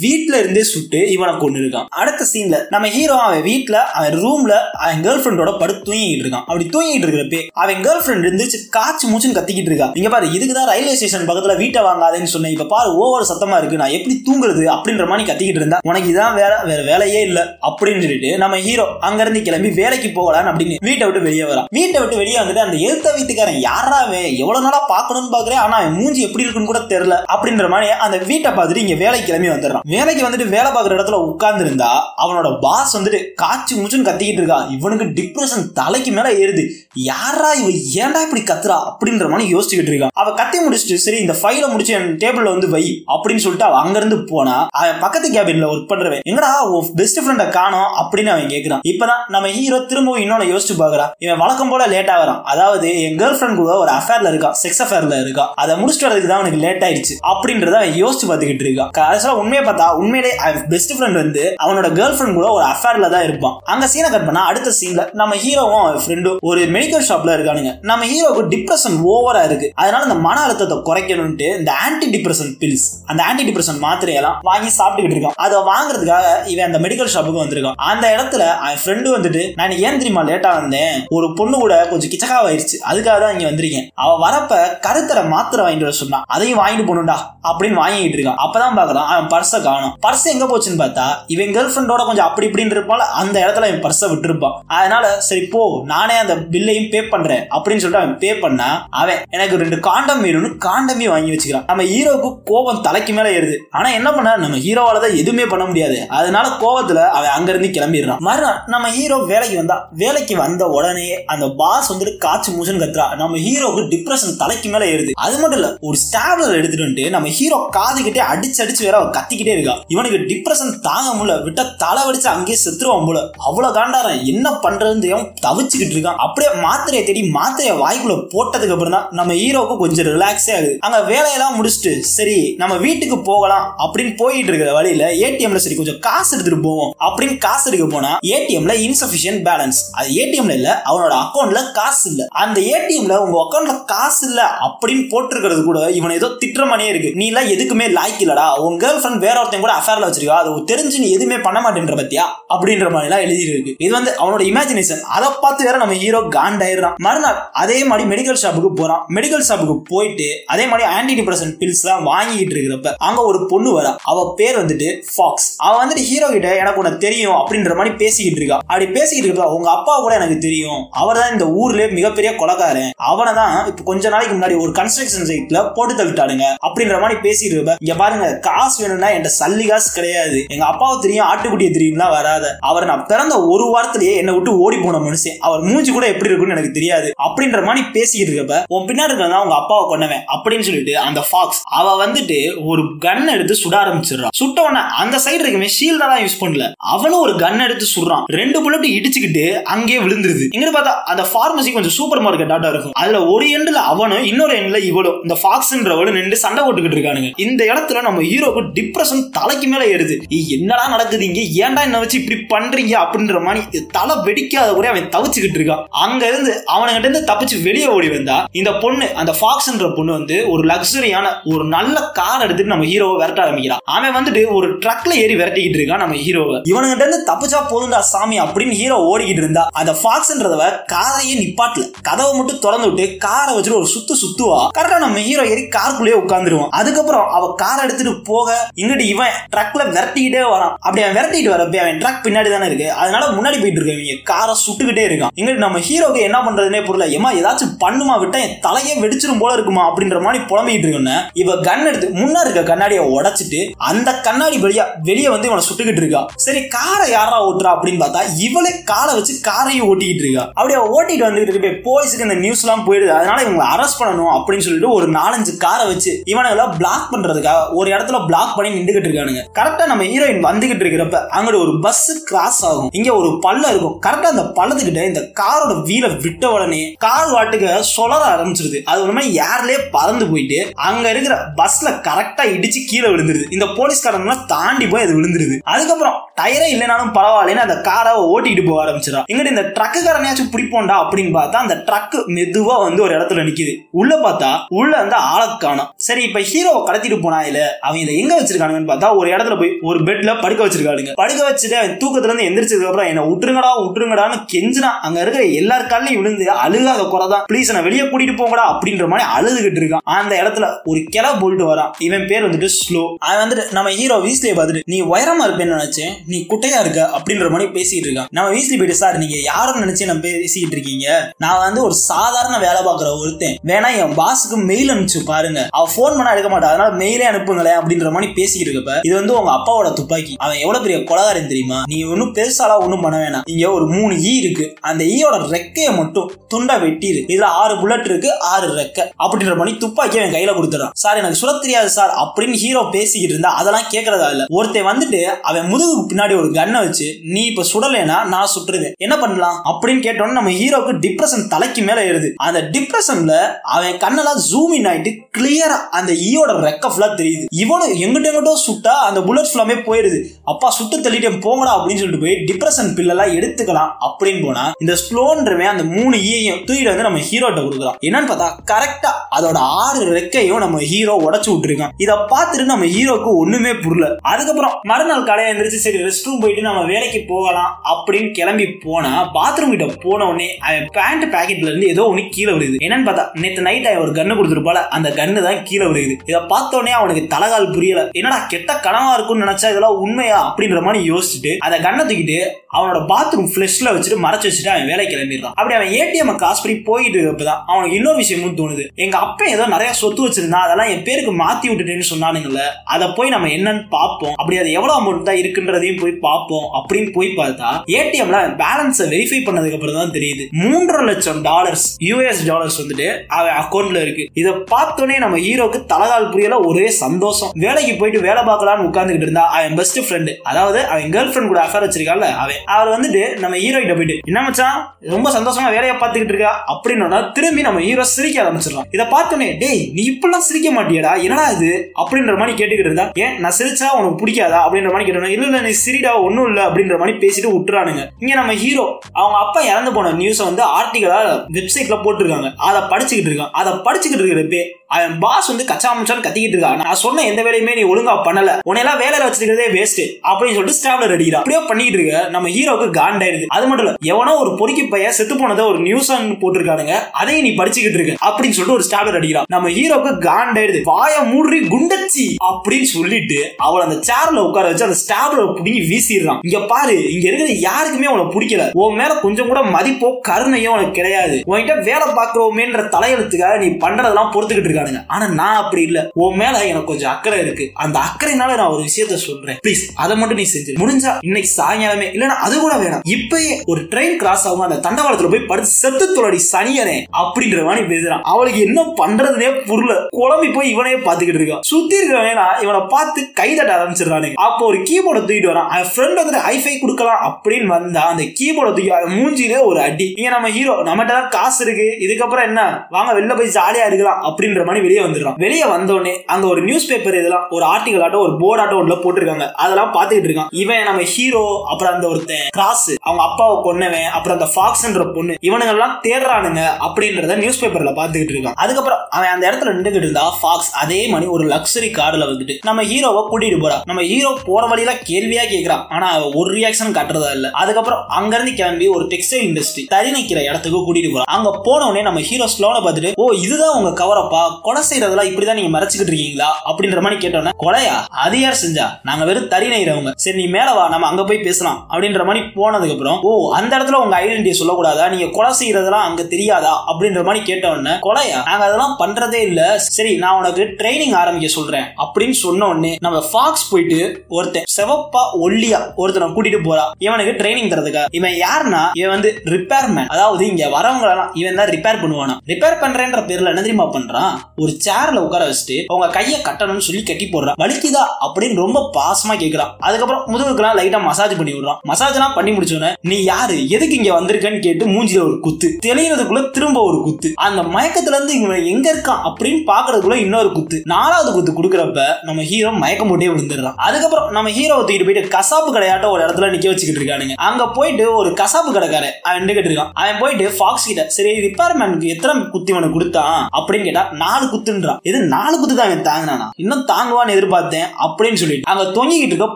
வீட்டுல இருந்தே சுட்டு இவனை கொண்டு இருக்கான். அடுத்த சீன்ல நம்ம ஹீரோ அவன் வீட்டுல அவன் ரூம்ல அவன் கேர்ள் ஃபிரெண்டோட படுத்து தூங்கிட்டு இருக்கான். அப்படி தூங்கிட்டு இருக்கிறப்ப அவன் கேர்ள் ஃபிரெண்ட் இருந்துச்சு காய்ச்சி மூச்சுன்னு கத்திக்கிட்டு இருக்கா. இங்க பாரு இதுக்கு தான் ரயில்வே ஸ்டேஷன் பக்கத்துல வீட்டை வாங்காதேன்னு சொன்னேன். இப்ப பாரு ஓவர் சத்தமா இருக்கு. நான் எப்படி தூங்குறது அப்படின்ற மாதிரி கத்திக்கிட்டு இருந்தா உனக்கு இதான் வேலை வேற வேலையே இல்ல அப்படின்னு சொல்லிட்டு நம்ம ஹீரோ அங்க இருந்து கிளம்பி வேலைக்கு போகலான்னு அப்படின்னு வீட்டை விட்டு வெளியே வரான். வீட்டை விட்டு வெளியே வந்துட்டு அந்த எழுத்த வீட்டுக்காரன் யாராவே எவ்வளவு நாளா பாக்கணும்னு பாக்குறேன். ஆனா அவன் மூஞ்சி எப்படி இருக்குன்னு கூட தெரியல அப்படின்ற மாதிரி அந்த வீட்டை பார்த்துட்டு இங்க வேலை கிளம்பி வந்துடுறான். வேலைக்கு வந்துட்டு வேலை பார்க்குற இடத்துல உட்கார்ந்து இருந்தா அவனோட பாஸ் வந்துட்டு காய்ச்சி மூச்சுன்னு கத்திக்கிட்டு இருக்கா இவனுக்கு டிப்ரெஷன் தலைக்கு மேல ஏறுது. யாரா இவ? ஏன்டா இப்படி கத்துறா? அப்படின்ற மாதிரி யோசிச்சுக்கிட்டு இருக்கான். அவ கத்தி முடிச்சுட்டு சரி இந்த ஃபைல முடிச்சு என் டேபிள்ல வந்து வை அப்படின்னு சொல்லிட்டு அவ அங்கிருந்து போனா அவன் பக்கத்து கேபின்ல ஒர்க் பண்றவன் எங்கடா உன் பெஸ்ட் ஃப்ரெண்ட காணோம்? அப்படின்னு அவன் கேக்குறான். இப்பதான் நம்ம ஹீரோ திரும்பவும் இன்னொன்னு யோசிச்சு பாக்குறான். இவன் வழக்கம் போல லேட்டா வரான். அதாவது என் கேர்ள் ஃப்ரெண்ட் கூட ஒரு அஃபேர்ல இருக்கா செக்ஸ் அஃபேர்ல இருக்கா அதை முடிச்சு முடிச்சுட்டு வரதுக்கு தான் அவனுக்கு லேட் ஆயிடுச்சு. அப்படின்றத யோசிச்சு பார்த்துக்கிட்டு இருக்கான் கடைசியில உண்மையை பார்த்தா உண்மையிலே பெஸ்ட் ஃப்ரெண்ட் வந்து அவனோட கேர்ள் ஃப்ரெண்ட் கூட ஒரு அஃபேர்ல தான் இருப்பான். அங்க சீனை கட் பண்ணா அடுத்த சீன்ல நம்ம ஹீரோவும் ஃப்ரெண்டும் ஒரு மெடிக்கல் ஷாப்ல இருக்கானுங்க. நம்ம ஹீரோக்கு டிப்ரெஷன் ஓவரா இருக்கு. அதனால இந்த மன அழுத்தத்தை குறைக்கணும்ட்டு இந்த ஆன்டி டிப்ரெஷன் பில்ஸ் அந்த ஆன்டி டிப்ரெஷன் மாத்திரையெல்லாம் வாங்கி சாப்பிட்டுக்கிட்டு இருக்கான். அதை வாங்குறதுக்காக இவன் அந்த மெடிக்கல் ஷாப்புக்கு வந்திருக்கான். அந்த இடத்துல அவன் ஃப்ரெண்டு வந்துட்டு நான் ஏன் தெரியுமா லேட்டா வந்தேன்? ஒரு பொண்ணு கூட கொஞ்சம் கிச்சகாவாயிருச்சு அதுக்காக தான் இங்க வந்திருக்கேன். அவ வரப்ப கருத்தரை மாத்திரை வாங்கிட்டு வர சொன்னான். அதையும் வாங்கிட்டு போகணும்டா அப்படின்னு வாங்கிட்டு இருக்கான். அப்பதான் பாக்குறான் அவன் பர்ஸை காணும். பர்ஸ் எங்க போச்சுன்னு பார்த்தா இவன் கேர்ள் ஃப்ரெண்டோட கொஞ்சம் அப்படி இப்படின்னு இருப்பால அந்த இடத்துல அவன் பர்ஸை விட்டுருப்பான். அதனால சரி போ நானே அந்த பில்லையும் பே பண்றேன் அப்படின்னு சொல்லிட்டு அவன் பே பண்ணா அவன் எனக்கு ரெண்டு காண்டம் வேணும்னு காண்டமே வாங்கி வச்சுக்கிறான். நம்ம ஹீரோவுக்கு கோபம் தலைக்கு மேல ஏறுது. ஆனா என்ன பண்ண நம்ம ஹீரோவால தான் எதுவுமே பண்ண முடியாது. அதனால கோபத்துல அவன் அங்க இருந்து கிளம்பிடுறான். மறுநாள் நம்ம ஹீரோ வேலைக்கு வந்தா வேலைக்கு வந்த உடனே அந்த பாஸ் வந்துட்டு காய்ச்சி மூச்சுன்னு கத்துறா. நம்ம ஹீரோவுக்கு டிப்ரெஷன் தலைக்கு மேல ஏறுது. அது மட்டும் இல்ல ஒரு ஸ்டாப்லர் எடுத்துட்டு வந்துட்டு நம்ம ஹீரோ காதுகிட்டே அடிச்சு அடிச்சு வேற அவ கத்திக்கிட்டே இருக்கா. இவனுக்கு டிப்ரெஷன் தாங்க முடியல. விட்ட தலை வடிச்சு அங்கேயே செத்துருவான் போல. அவ்வளவு காண்டாரன். என்ன பண்றதுன்னு தெரியாம தவிச்சுக்கிட்டு இருக்கான். அப்படியே மாத்திரையை தேடி மாத்திரையை வாய்க்குள்ள போட்டதுக்கு அப்புறம் தான் நம்ம ஹீரோவுக்கு கொஞ்சம் ரிலாக்ஸே ஆகுது. அங்க வேலையெல்லாம் முடிச்சுட்டு சரி நம்ம வீட்டுக்கு போகலாம் அப்படின்னு போயிட்டு இருக்கிற வழியில ஏடிஎம்ல சரி கொஞ்சம் காசு எடுத்துட்டு போவோம் அப்படின்னு காசு எடுக்க போனா ஏடிஎம்ல இன்சபிஷியன்ட் பேலன்ஸ் அது ஏடிஎம்ல இல்ல அவனோட அக்கௌண்ட்ல காசு இல்ல. அந்த ஏடிஎம்ல உங்க அக்கௌண்ட்ல காசு இல்ல அப்படின்னு போட்டிருக்கிறது கூட இவன் ஏதோ திட்டுற மாதிரியே இருக்கு. நீ எல்லாம் எதுக்குமே லாய்க்கு இல்லடா. உன் கேர்ள் ஃப்ரெண்ட் வேற ஒருத்தன் கூட அஃபேர்ல வச்சிருக்கா. அது தெரிஞ்சு நீ எதுவுமே பண்ண மாட்டேன்ற பத்தியா? அப்படின்ற மாதிரி எல்லாம் எழுதியிருக்கு இது வந்து அவனோட இமேஜினேஷன் அதை பார்த்து வேற நம்ம ஹீரோ காண்டாயிடுறான் மறுநாள் அதே மாதிரி மெடிக்கல் ஷாப்புக்கு போறான். மெடிக்கல் ஷாப்புக்கு போயிட்டு அதே மாதிரி ஆன்டி டிப்ரெஷன் பில்ஸ் எல்லாம் வாங்கிட்டு இருக்கிறப்ப அங்க ஒரு பொண்ணு வரா. அவ பேர் வந்துட்டு ஃபாக்ஸ் அவ வந்துட்டு ஹீரோ கிட்ட எனக்கு உனக்கு தெரியும் அப்படின்ற மாதிரி பேசிக்கிட்டு இருக்கா. அப்படி பேசிக்கிட்டு இருக்கா உங்க அப்பா கூட எனக்கு தெரியும். அவர் தான் இந்த ஊர்ல மிகப்பெரிய கொலகாரன். அவனை தான் இப்ப கொஞ்ச நாளைக்கு முன்னாடி ஒரு கன்ஸ்ட்ரக்ஷன் சைட்ல போட்டு தள்ளிட்டானுங்க. அப்படின்ற மாதிரி பேசிட்டு இருப்ப இங்க பாருங்க காசு வேணும்னா என் சல்லி காசு கிடையாது. எங்க அப்பாவை தெரியும் ஆட்டுக்குட்டியை தெரியும்லாம் வராத. அவர் நான் பிறந்த ஒரு வாரத்திலேயே என்னை விட்டு ஓடி போன மனுஷன். அவர் மூஞ்சி கூட எப்படி இருக்குன்னு எனக்கு தெரியாது. அப்படின்ற மாதிரி பேசிக்கிட்டு இருக்கப்ப உன் பின்னாடி இருக்கிறதா உங்க அப்பாவை கொண்டவன் அப்படின்னு சொல்லிட்டு அந்த ஃபாக்ஸ் அவ வந்துட்டு ஒரு கன் எடுத்து சுட ஆரம்பிச்சிடுறான். சுட்ட உடனே அந்த சைடு இருக்குமே ஷீல்டா தான் யூஸ் பண்ணல. அவனும் ஒரு கன் எடுத்து சுடுறான். ரெண்டு புல்லட் இடிச்சுக்கிட்டு அங்கேயே விழுந்துருது. எங்க பார்த்தா அந்த ஃபார்மசி கொஞ்சம் சூப்பர் மார்க்கெட் டாட்டா இருக்கும். அதுல ஒரு எண்ட்ல அவனும் இன்னொரு எண்ட்ல இவளும். இந்த ஃபாக்ஸ்ன்றவளும் நின்று சண்டை போட்டுக்கிட்டு இருக்கானுங்க. இந்த இடத்துல நம்ம ஹீரோக்கு டிப்ரெஷன் தலைக்கு மேல ஏறுது. என்னடா நடக்குது இங்க? ஏன்டா என்ன வச்சு இப்படி பண்றீங்க? அப்படின்ற மாதிரி தலை வெடிக்காத கூட அவன் தவிச்சுக்கிட்டு இருக்கான். அங்க இருந்து அவனுகிட்ட இருந்து தப்பிச்சு வெளியே ஓடி வந்தா இந்த பொண்ணு அந்த ஃபாக்ஸ்ன்ற பொண்ணு வந்து ஒரு லக்ஸரியான ஒரு நல்ல கார் எடுத்துட்டு நம்ம ஹீரோவை விரட்ட ஆரம்பிக்கிறான். அவன் வந்துட்டு ஒரு ட்ரக்ல ஏறி விரட்டிக்கிட்டு இருக்கான் நம்ம ஹீரோவை. இவனுகிட்ட இருந்து தப்பிச்சா போதுண்டா சாமி அப்படின்னு ஹீரோ ஓடிக்கிட்டு இருந்தா அந்த ஃபாக்ஸ்ன்றதவ காரையே நிப்பாட்டல. கதவை மட்டும் திறந்து விட்டு காரை வச்சுட்டு ஒரு சுத்து சுத்துவா. கரெக்டா நம்ம ஹீரோ ஏறி காருக்குள்ளேயே உட்காந்துருவான் அதுக்கப்புறம் அவ காரை எடுத்துட்டு போக இங்கிட்டு இவன் ட்ரக்ல விரட்டிக்கிட்டே வரான். அப்படி அவன் விரட்டிட்டு வரப்ப அவன் ட்ரக் பின்னாடி தானே இருக்கு. அதனால முன்னாடி போயிட்டு இருக்கவங்க காரை சுட்டுக்கிட்டே இருக்கான். இங்கிட்டு நம்ம ஹீரோக்கு என்ன பண்றதுனே புரியல. ஏமா ஏதாச்சும் பண்ணுமா விட்டா என் தலையே வெடிச்சிரும் போல இருக்குமா அப்படின்ற மாதிரி புலம்பிக்கிட்டு இருக்கோன்னு இவ கன் எடுத்து முன்னா இருக்க கண்ணாடியை உடைச்சிட்டு அந்த கண்ணாடி வெளியா வெளியே வந்து இவனை சுட்டுக்கிட்டு இருக்கா. சரி காரை யாரா ஓட்டுறா அப்படின்னு பார்த்தா இவளே காலை வச்சு காரையும் ஓட்டிக்கிட்டு இருக்கா. அப்படி ஓட்டிட்டு வந்துகிட்டு இருக்க போலீஸுக்கு இந்த நியூஸ் எல்லாம் போயிடுது. அதனால இவங்க அரெஸ்ட் பண்ணணும் அப்படின்னு சொல்லிட்டு ஒரு நாலஞ்சு காரை வச்சு இவனை பிளாக் பண்றதுக்காக ஒரு இடத்துல பிளாக் பண்ணி நின்றுகிட்டு இருக்கானுங்க. கரெக்டா நம்ம ஹீரோயின் வந்துகிட்டு இருக்கிறப்ப அங்கிட்டு ஒரு பஸ் கிராஸ் ஆகும். இங்க ஒரு பள்ளம் இருக்கும். கரெக்டா அந்த பள்ளத்துக்கிட்ட இந்த காரோட வீலை விட்ட உடனே கார் வாட்டுக்கு சொலர ஆரம்பிச்சிருது. அது ஒரு மாதிரி ஏர்லயே பறந்து போயிட்டு அங்க இருக்கிற பஸ்ல கரெக்டா இடிச்சு கீழே விழுந்துருது. இந்த போலீஸ்காரங்க தாண்டி போய் அது விழுந்துருது. அதுக்கப்புறம் டயரே இல்லைனாலும் பரவாயில்லன்னு அந்த காரை ஓட்டிட்டு போக ஆரம்பிச்சிடா இங்கிட்ட இந்த ட்ரக்குக்காரனையாச்சும் பிடிப்போண்டா அப்படின்னு பார்த்தா அந்த ட்ரக் மெதுவா வந்து ஒரு இடத்துல நிக்குது. உள்ள பார்த்தா உள்ள வந்து ஆளை காணோம். சரி இப்ப ஹீரோவை கடத்திட்டு போனா இல்ல அவன் இதை எங்க வச்சிருக்கானுங்கன்னு பார்த்தா ஒரு இடத்துல போய் ஒரு பெட்ல படுக்க வச்சிருக்காளுங்க. படுக்க வச்சுட்டு அவன் தூக்கத்துல இருந்து எந்திரிச்சதுக்கு அப்புறம் என்ன விட்டுருங்கடா விட்டுருங்கடான்னு கெஞ்சினா அங்க இருக்கிற எல்லார் காலையும் விழுந்து அழுகாத குறைதான். ப்ளீஸ் நான் வெளியே கூட்டிட்டு போங்கடா அப்படின்ற மாதிரி அழுதுகிட்டு இருக்கான். அந்த இடத்துல ஒரு கிளை போட்டு வரான். இவன் பேர் வந்துட்டு ஸ்லோ. அவன் வந்துட்டு நம்ம ஹீரோ வீஸ்லியை பார்த்துட்டு நீ உயரமா இருப்பேன்னு நினைச்சேன்? நீ குட்டையா இருக்க அப்படின்ற மாதிரி பேசிட்டு இருக்கான். நம்ம வீஸ்லி போயிட்டு சார் நீங்க யாரும் நினைச்சு நம்ம பேசிட்டு இருக்கீங்க? நான் வந்து ஒரு சாதாரண வேலை பார்க்குற ஒருத்தன். வேணா என் பாஸுக்கு மெயில் மெயில் அனுப்பிச்சு பாருங்க. அவ போன் பண்ண எடுக்க மாட்டா. அதனால மெயிலே அனுப்புங்களேன் அப்படின்ற மாதிரி பேசிக்கிட்டு இருக்கப்ப இது வந்து உங்க அப்பாவோட துப்பாக்கி. அவன் எவ்வளவு பெரிய கொலகாரன் தெரியுமா? நீ ஒன்னும் பெருசாலா ஒண்ணும் பண்ண வேணாம். இங்க ஒரு மூணு ஈ இருக்கு. அந்த ஈயோட ரெக்கையை மட்டும் துண்டா வெட்டிடு இதுல ஆறு புல்லட் இருக்கு ஆறு ரெக்கை. அப்படின்ற மாதிரி துப்பாக்கி அவன் கையில கொடுத்துறான் சார் எனக்கு சுட தெரியாது சார். அப்படின்னு ஹீரோ பேசிக்கிட்டு இருந்தா அதெல்லாம் கேட்கறதா இல்ல. ஒருத்தன் வந்துட்டு அவன் முதுகுக்கு பின்னாடி ஒரு கன்னை வச்சு நீ இப்ப சுடலேனா நான் சுட்டுருவேன். என்ன பண்ணலாம்? அப்படின்னு கேட்டோன்னு நம்ம ஹீரோக்கு டிப்ரெஷன் தலைக்கு மேல ஏறுது. அந்த டிப்ரெஷன்ல அவன் கண்ணெல்லாம் ஜூம் இன் ஆயிட்டு கிளியரா அந்த ஈயோட ரெக்க ஃபுல்லா தெரியுது. இவனும் எங்கிட்ட எங்கிட்டோ சுட்டா அந்த புல்லட் ஃபுல்லாமே போயிருது. அப்பா சுட்டு தள்ளிட்டேன் போங்கடா அப்படின்னு சொல்லிட்டு போய் டிப்ரெஷன் பில்லெல்லாம் எடுத்துக்கலாம் அப்படின்னு போனா இந்த ஸ்லோன்றவன் அந்த மூணு ஈயையும் தூக்கிட்டு வந்து நம்ம ஹீரோட்ட கொடுக்குறான். என்னன்னு பார்த்தா கரெக்டா அதோட ஆறு ரெக்கையும் நம்ம ஹீரோ உடச்சு விட்டுருக்கான். இதை பார்த்துட்டு நம்ம ஹீரோக்கு ஒண்ணுமே புரியல. அதுக்கப்புறம் மறுநாள் காலையில எழுந்திரிச்சு சரி ரெஸ்ட் ரூம் போயிட்டு நம்ம வேலைக்கு போகலாம் அப்படின்னு கிளம்பி போனா பாத்ரூம் கிட்ட போன உடனே அவன் பேண்ட் பாக்கெட்ல இருந்து ஏதோ ஒண்ணு கீழே விழுது. என்னன்னு பார்த்தா நேத்து நைட் அவன் ஒரு கன்னு போல அந்த கன்னு தான் கீழே விழுகுது. இதை பார்த்தோன்னே அவனுக்கு தலகால் புரியல. என்னடா கெட்ட கனவா இருக்கும்னு நினைச்சா இதெல்லாம் உண்மையா அப்படின்ற மாதிரி யோசிச்சுட்டு அந்த கண்ணை தூக்கிட்டு அவனோட பாத்ரூம் ஃபிளஷ்ல வச்சுட்டு மறைச்சு வச்சுட்டு அவன் வேலை கிளம்பிடுறான். அப்படி அவன் ஏடிஎம் காசு பண்ணி போயிட்டு இருக்கப்பதான் அவனுக்கு இன்னொரு விஷயமும் தோணுது. எங்க அப்பா ஏதோ நிறைய சொத்து வச்சிருந்தா அதெல்லாம் என் பேருக்கு மாத்தி விட்டுட்டேன்னு சொன்னானுங்கல்ல அதை போய் நம்ம என்னன்னு பார்ப்போம். அப்படி அது எவ்வளவு அமௌண்ட் தான் இருக்குன்றதையும் போய் பார்ப்போம் அப்படின்னு போய் பார்த்தா ஏடிஎம்ல பேலன்ஸை வெரிஃபை பண்ணதுக்கு அப்புறம் தான் தெரியுது. மூன்றரை லட்சம் டாலர்ஸ் யூஎஸ் டாலர்ஸ் வந்துட்டு அவன் அக்கௌண்ட்ல இருக்கு. இதை பார்த்தோன்னே நம்ம ஹீரோக்கு தலகால் புரியல ஒரே சந்தோஷம். வேலைக்கு போயிட்டு வேலை பார்க்கலாம்னு உட்கார்ந்துகிட்டு இருந்தா அவன் பெஸ்ட் ஃப்ரெண்டு அதாவது அவன் கேர்ள் ஃப்ரெண்ட் கூட அஃபேர் வச்சிருக்கால அவன். அவர் வந்துட்டு நம்ம ஹீரோயிட்ட போயிட்டு என்ன மச்சான் ரொம்ப சந்தோஷமா வேலையை பார்த்துக்கிட்டு இருக்கா? அப்படின்னு திரும்பி நம்ம ஹீரோ சிரிக்க ஆரம்பிச்சிடலாம் இதை பார்த்தோன்னே டேய் நீ இப்பெல்லாம் சிரிக்க மாட்டியடா என்னடா இது? அப்படின்ற மாதிரி கேட்டுக்கிட்டு இருந்தா ஏன் நான் சிரிச்சா உனக்கு பிடிக்காதா? அப்படின்ற மாதிரி கேட்டோம் இல்ல இல்ல நீ சிரிடா ஒன்றும் இல்லை அப்படின்ற மாதிரி பேசிட்டு விட்டுறானுங்க. இங்க நம்ம ஹீரோ அவங்க அப்பா இறந்து போன நியூஸை வந்து ஆர்டிகலா வெப்சைட்ல போட்டிருக்காங்க. அதை படிச்சுக்கிட்டு இருக்கான். அதை படிச்சுக்கிட்டு இருப்பே அவன் பாஸ் வந்து கச்சா முச்சான்னு கத்திக்கிட்டு இருக்கான் நான் சொன்ன எந்த வேலையுமே நீ ஒழுங்கா பண்ணல. உன்னையெல்லாம் வேலையில வச்சிருக்கிறதே வேஸ்ட் அப்படின்னு சொல்லிட்டு ஸ்டாப்லர் அடிக்கிறான். அப்படியே பண்ணிட்டு இருக்க. நம்ம ஹீரோக்கு காண்டாயிருது அது மட்டும் இல்ல எவனோ ஒரு பொறுக்கி பையன் செத்து போனதை ஒரு நியூஸ் போட்டிருக்கானுங்க. அதையும் நீ படிச்சுக்கிட்டு இருக்க. அப்படின்னு சொல்லிட்டு ஒரு ஸ்டாப்லர் அடிக்கிறான். நம்ம ஹீரோக்கு காண்டாயிருது வாய மூடி குண்டச்சி அப்படின்னு சொல்லிட்டு அவளை அந்த சேர்ல உட்கார வச்சு அந்த ஸ்டாப்ல பிடிங்கி வீசிடுறான். இங்க பாரு இங்க இருக்கிற யாருக்குமே அவனை பிடிக்கல. உன் மேல கொஞ்சம் கூட மதிப்போ கருணையோ உனக்கு கிடையாது. உன்கிட்ட வேலை பார்க்கிறோமேன்ற தலையெழுத்துக்காக நீ பண்றதெல்லாம் பொறுத்துக்கிட்டு இருக்கானுங்க. ஆனா நான் அப்படி இல்ல. உன் மேல எனக்கு கொஞ்சம் அக்கறை இருக்கு. அந்த அக்கறைனால நான் ஒரு விஷயத்த சொல்றேன். ப்ளீஸ் அதை மட்டும் நீ செஞ்சு முடிஞ்சா இன்னைக்கு சாயங்காலமே இல்லனா அது கூட வேணாம். இப்பயே ஒரு ட்ரெயின் கிராஸ் ஆகும் அந்த தண்டவாளத்துல போய் படுத்து செத்து தொழடி சனியனே அப்படின்ற மாதிரி பேசுறான். அவளுக்கு என்ன பண்றதுனே புரியல. குழம்பி போய் இவனையே பாத்துக்கிட்டு இருக்கான் சுத்தி இருக்கிறவனா இவனை பார்த்து கை தட்ட ஆரம்பிச்சிடறானுங்க. அப்போ ஒரு கீபோர்டை தூக்கிட்டு வரான். அவன் ஃப்ரெண்ட் வந்துட்டு ஹைஃபை கொடுக்கலாம் அப்படின்னு வந்தா அந்த கீபோர்டை தூக்கி அவன் மூஞ்சிலே ஒரு அடி. இங்க நம்ம ஹீரோ நம்மகிட்ட தான் காசு இருக்கு. இதுக்கப்புறம் என்ன? வாங்க வெளில போய் ஜாலியா இருக்கலாம். அப்படின்ற மாதிரி வெளியே வந்துடுறான். வெளியே வந்தோடனே அங்க ஒரு நியூஸ் பேப்பர் இதெல்லாம் ஒரு ஆர்டிகல் ஆட்டோ ஒரு போர்ட் ஆட்டோ ஒன்றுல போட்டிருக்காங்க. அதெல்லாம் பார்த்துக்கிட்டு இருக்கான். இவன் நம்ம ஹீரோ அப்புறம் அந்த ஒருத்தன் கிராஸ் அவங்க அப்பாவை கொன்னவன் அப்புறம் அந்த ஃபாக்ஸ்ன்ற பொண்ணு இவனுங்க எல்லாம் தேடுறானுங்க அப்படின்றத நியூஸ் பேப்பர்ல பாத்துக்கிட்டு இருக்கான். அதுக்கப்புறம் அவன் அந்த இடத்துல நின்றுகிட்டு இருந்தா ஃபாக்ஸ் அதே மாதிரி ஒரு லக்ஸரி கார்ல வந்துட்டு நம்ம ஹீரோவை கூட்டிட்டு போறான் நம்ம ஹீரோ போற வழியில கேள்வியா கேட்கிறான் ஆனா ஒரு ரியாக்ஷன் காட்டுறதா இல்ல. அதுக்கப்புறம் அங்க இருந்து கிளம்பி ஒரு டெக்ஸ்டைல் இண்டஸ்ட்ரி தறி நிக்கிற இடத்துக்கு கூட்டிட்டு போறான். அங்க போன உடனே நம்ம ஹீரோ ஸ்லோனை பார்த்துட்டு ஓ இதுதான் உங்க கவரப்பா கொலை செய்யறதெல்லாம் இப்படிதான் நீங்க மறைச்சுக்கிட்டு இருக்கீங்களா? அப்படின்ற மாதிரி கேட்டோன்னே கொலையா? அது யார் செஞ்சா? நாங்க வெறும் தறி நெய்றவங்க. சரி நீ மேல வா நம்ம அங்க போய் பேசலாம். அப்படின்ற மாதிரி போனதுக்கு அப்புறம் ஓ அந்த இடத்துல உங்க ஐடென்டிட்டி சொல்லக்கூடாதா? நீங்க கொலை செய்யறதெல்லாம் அங்க தெரியாதா? அப்படின்ற மாதிரி கேட்ட உடனே கொலையா? நாங்க அதெல்லாம் பண்றதே இல்ல. சரி நான் உனக்கு ட்ரைனிங் ஆரம்பிக்க சொல்றேன். அப்படின்னு சொன்ன உடனே நம்ம ஃபாக்ஸ் போயிட்டு ஒருத்தன் செவப்பா ஒல்லியா ஒருத்தனை கூட்டிட்டு போறா. இவனுக்கு ட்ரைனிங் தரதுக்கா இவன் யாருன்னா? இவன் வந்து ரிப்பேர்மேன் அதாவது இங்க வரவங்க எல்லாம் இவன் தான் ரிப்பேர் பண்ணுவானா ரிப்பேர் பண்றேன்ற பேர்ல என்ன தெரியுமா பண்றான் ஒரு சேர்ல உட்கார வச்சுட்டு அவங்க கையை கட்டணும்னு சொல்லி கட்டி போடுறான் வலிக்குதா? அப்படின்னு ரொம்ப பாசமா கேக்குறான் அதுக்கப்புறம் முதுகுக்கெல்லாம் லைட்டா மசாஜ் பண்ணி விடுறான் மசாஜ் எல்லாம் பண்ணி முடிச்சோன்னே நீ யாரு? எதுக்கு இங்க வந்திருக்கன்னு கேட்டு மூஞ்சில ஒரு குத்து. தெளியறதுக்குள்ள திரும்ப ஒரு குத்து. அந்த மயக்கத்துல இருந்து இவன் எங்க இருக்கான்? அப்படின்னு பாக்குறதுக்குள்ள இன்னொரு குத்து. நாலாவது குத்து கொடுக்குறப்ப நம்ம ஹீரோ மயக்கம் போட்டே விழுந்துடுறான் அதுக்கப்புறம் நம்ம ஹீரோ தூக்கிட்டு போயிட்டு கசாப்பு கடையாட்ட ஒரு இடத்துல நிக்க வச்சுக்கிட்டு இருக்கானுங்க. அங்க போயிட்டு ஒரு கசாப்பு கடைக்காரன் அவன் நின்றுகிட்டு இருக்கான். அவன் போயிட்டு ஃபாக்ஸ் கிட்ட சரி ரிப்பேர்மேனுக்கு எத்தனை குத்தி உனக்கு கொடுத்தான்? அப்படின்னு கேட்டா நாலு குத்துன்றான். இது நாலு குத்து தான் அவன் தாங்கினானா? இன்னும் தாங்குவான்னு எதிர்பார்த்தேன் அப்படின்னு சொல்லிட்டு. அங்க தொங்கிக்கிட்டு இருக்க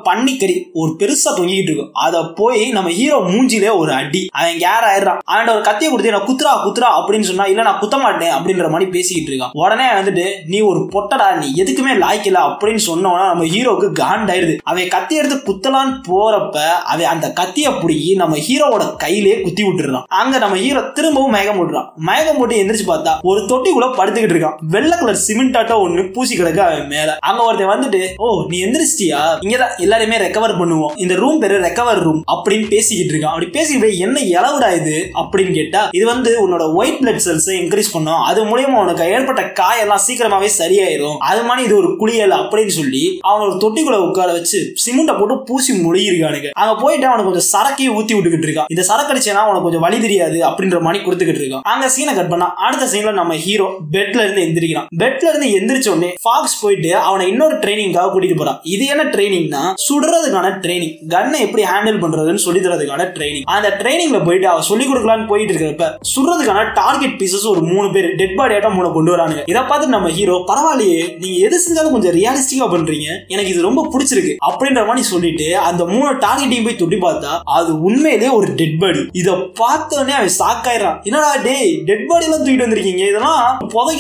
பன்னிக்கறி ஒரு பெருசா தொங்கிக்கிட்டு இருக்கும் அதை போய் நம்ம ஹீரோ மூஞ்சிலே ஒரு அடி. அவன் கேர் ஆயிடுறான். அவன் ஒரு கத்தியை கொடுத்து நான் குத்துறா குத்துறா அப்படின்னு சொன்னா இல்ல நான் குத்த மாட்டேன் அப்படின்ற மாதிரி பேசிக்கிட்டு இருக்கான். உடனே வந்துட்டு நீ ஒரு பொட்டடா நீ எதுக்குமே லாய்க்கல அப்படின்னு சொன்னோன்னா நம்ம ஹீரோக்கு காண்டாயிருது அவன் கத்தி எடுத்து குத்தலான்னு போறப்ப அவன் அந்த கத்தியை பிடிக்கி நம்ம ஹீரோவோட கையிலே குத்தி விட்டுறான் அங்க நம்ம ஹீரோ திரும்பவும் மயக்கம் போட்டுறான். மயக்கம் போட்டு எந்திரிச்சு பார்த்தா ஒரு தொட்டிக்குள்ள படுத்து படுத்துக்கிட்டு இருக்கான். வெள்ளை கலர் சிமெண்ட் ஆட்டோ ஒண்ணு பூசி கிடக்கு அவன் மேல. அங்க ஒருத்தன் வந்துட்டு ஓ நீ எந்திரிச்சிட்டியா? இங்கதான் எல்லாருமே ரெக்கவர் பண்ணுவோம். இந்த ரூம் பேரு ரெக்கவர் ரூம் அப்படின்னு பேசிக்கிட்டு இருக்கான். அப்படி பேசிக்கிட்டு என்ன இளவுடா இது? அப்படின்னு கேட்டா இது வந்து உன்னோட ஒயிட் பிளட் செல்ஸ் இன்க்ரீஸ் பண்ணும். அது மூலியமா உனக்கு ஏற்பட்ட காயெல்லாம் சீக்கிரமாவே சரியாயிரும். அது மாதிரி இது ஒரு குளியல் அப்படின்னு சொல்லி அவன் ஒரு தொட்டிக்குள்ள உட்கார வச்சு சிமெண்ட்டை போட்டு பூசி மொழியிருக்கானுங்க அங்க போயிட்டு அவனுக்கு கொஞ்சம் சரக்கையும் ஊத்தி விட்டுக்கிட்டு இருக்கான். இந்த சரக்கு அடிச்சேன்னா உனக்கு கொஞ்சம் வழி தெரியாது அப்படின்ற மாதிரி கொடுத்துக்கிட்டு இருக்கான். அங்க சீனை கட் பண்ணா அடுத்த சீன்ல நம்ம ஹீரோ பெட் பெட்ல இருந்து எந்திரிக்கிறான். பெட்ல இருந்து எந்திரிச்ச உடனே ஃபாக்ஸ் போயிட்டு அவனை இன்னொரு ட்ரைனிங்காக கூட்டிட்டு போறான். இது என்ன ட்ரைனிங்னா சுடுறதுக்கான ட்ரைனிங் கன்னை எப்படி ஹேண்டில் பண்றதுன்னு சொல்லி தரதுக்கான ட்ரைனிங் அந்த ட்ரைனிங்ல போயிட்டு அவன் சொல்லி கொடுக்கலான்னு போயிட்டு இருக்கிறப்ப சுடுறதுக்கான டார்கெட் பீசஸ் ஒரு மூணு பேர் டெட் பாடி ஆட்டம் மூணு கொண்டு வரானுங்க. இதை பார்த்து நம்ம ஹீரோ பரவாயில்லையே நீங்க எது செஞ்சாலும் கொஞ்சம் ரியாலிஸ்டிக்கா பண்றீங்க. எனக்கு இது ரொம்ப பிடிச்சிருக்கு. அப்படின்ற மாதிரி சொல்லிட்டு அந்த மூணு டார்கெட்டையும் போய் தொட்டி பார்த்தா அது உண்மையிலேயே ஒரு டெட் பாடி இதை பார்த்தோன்னே அவன் சாக்காயிரான் என்னடா டேய் டெட் பாடி எல்லாம் தூக்கிட்டு வந்திருக்கீங்க. இதெல்லாம்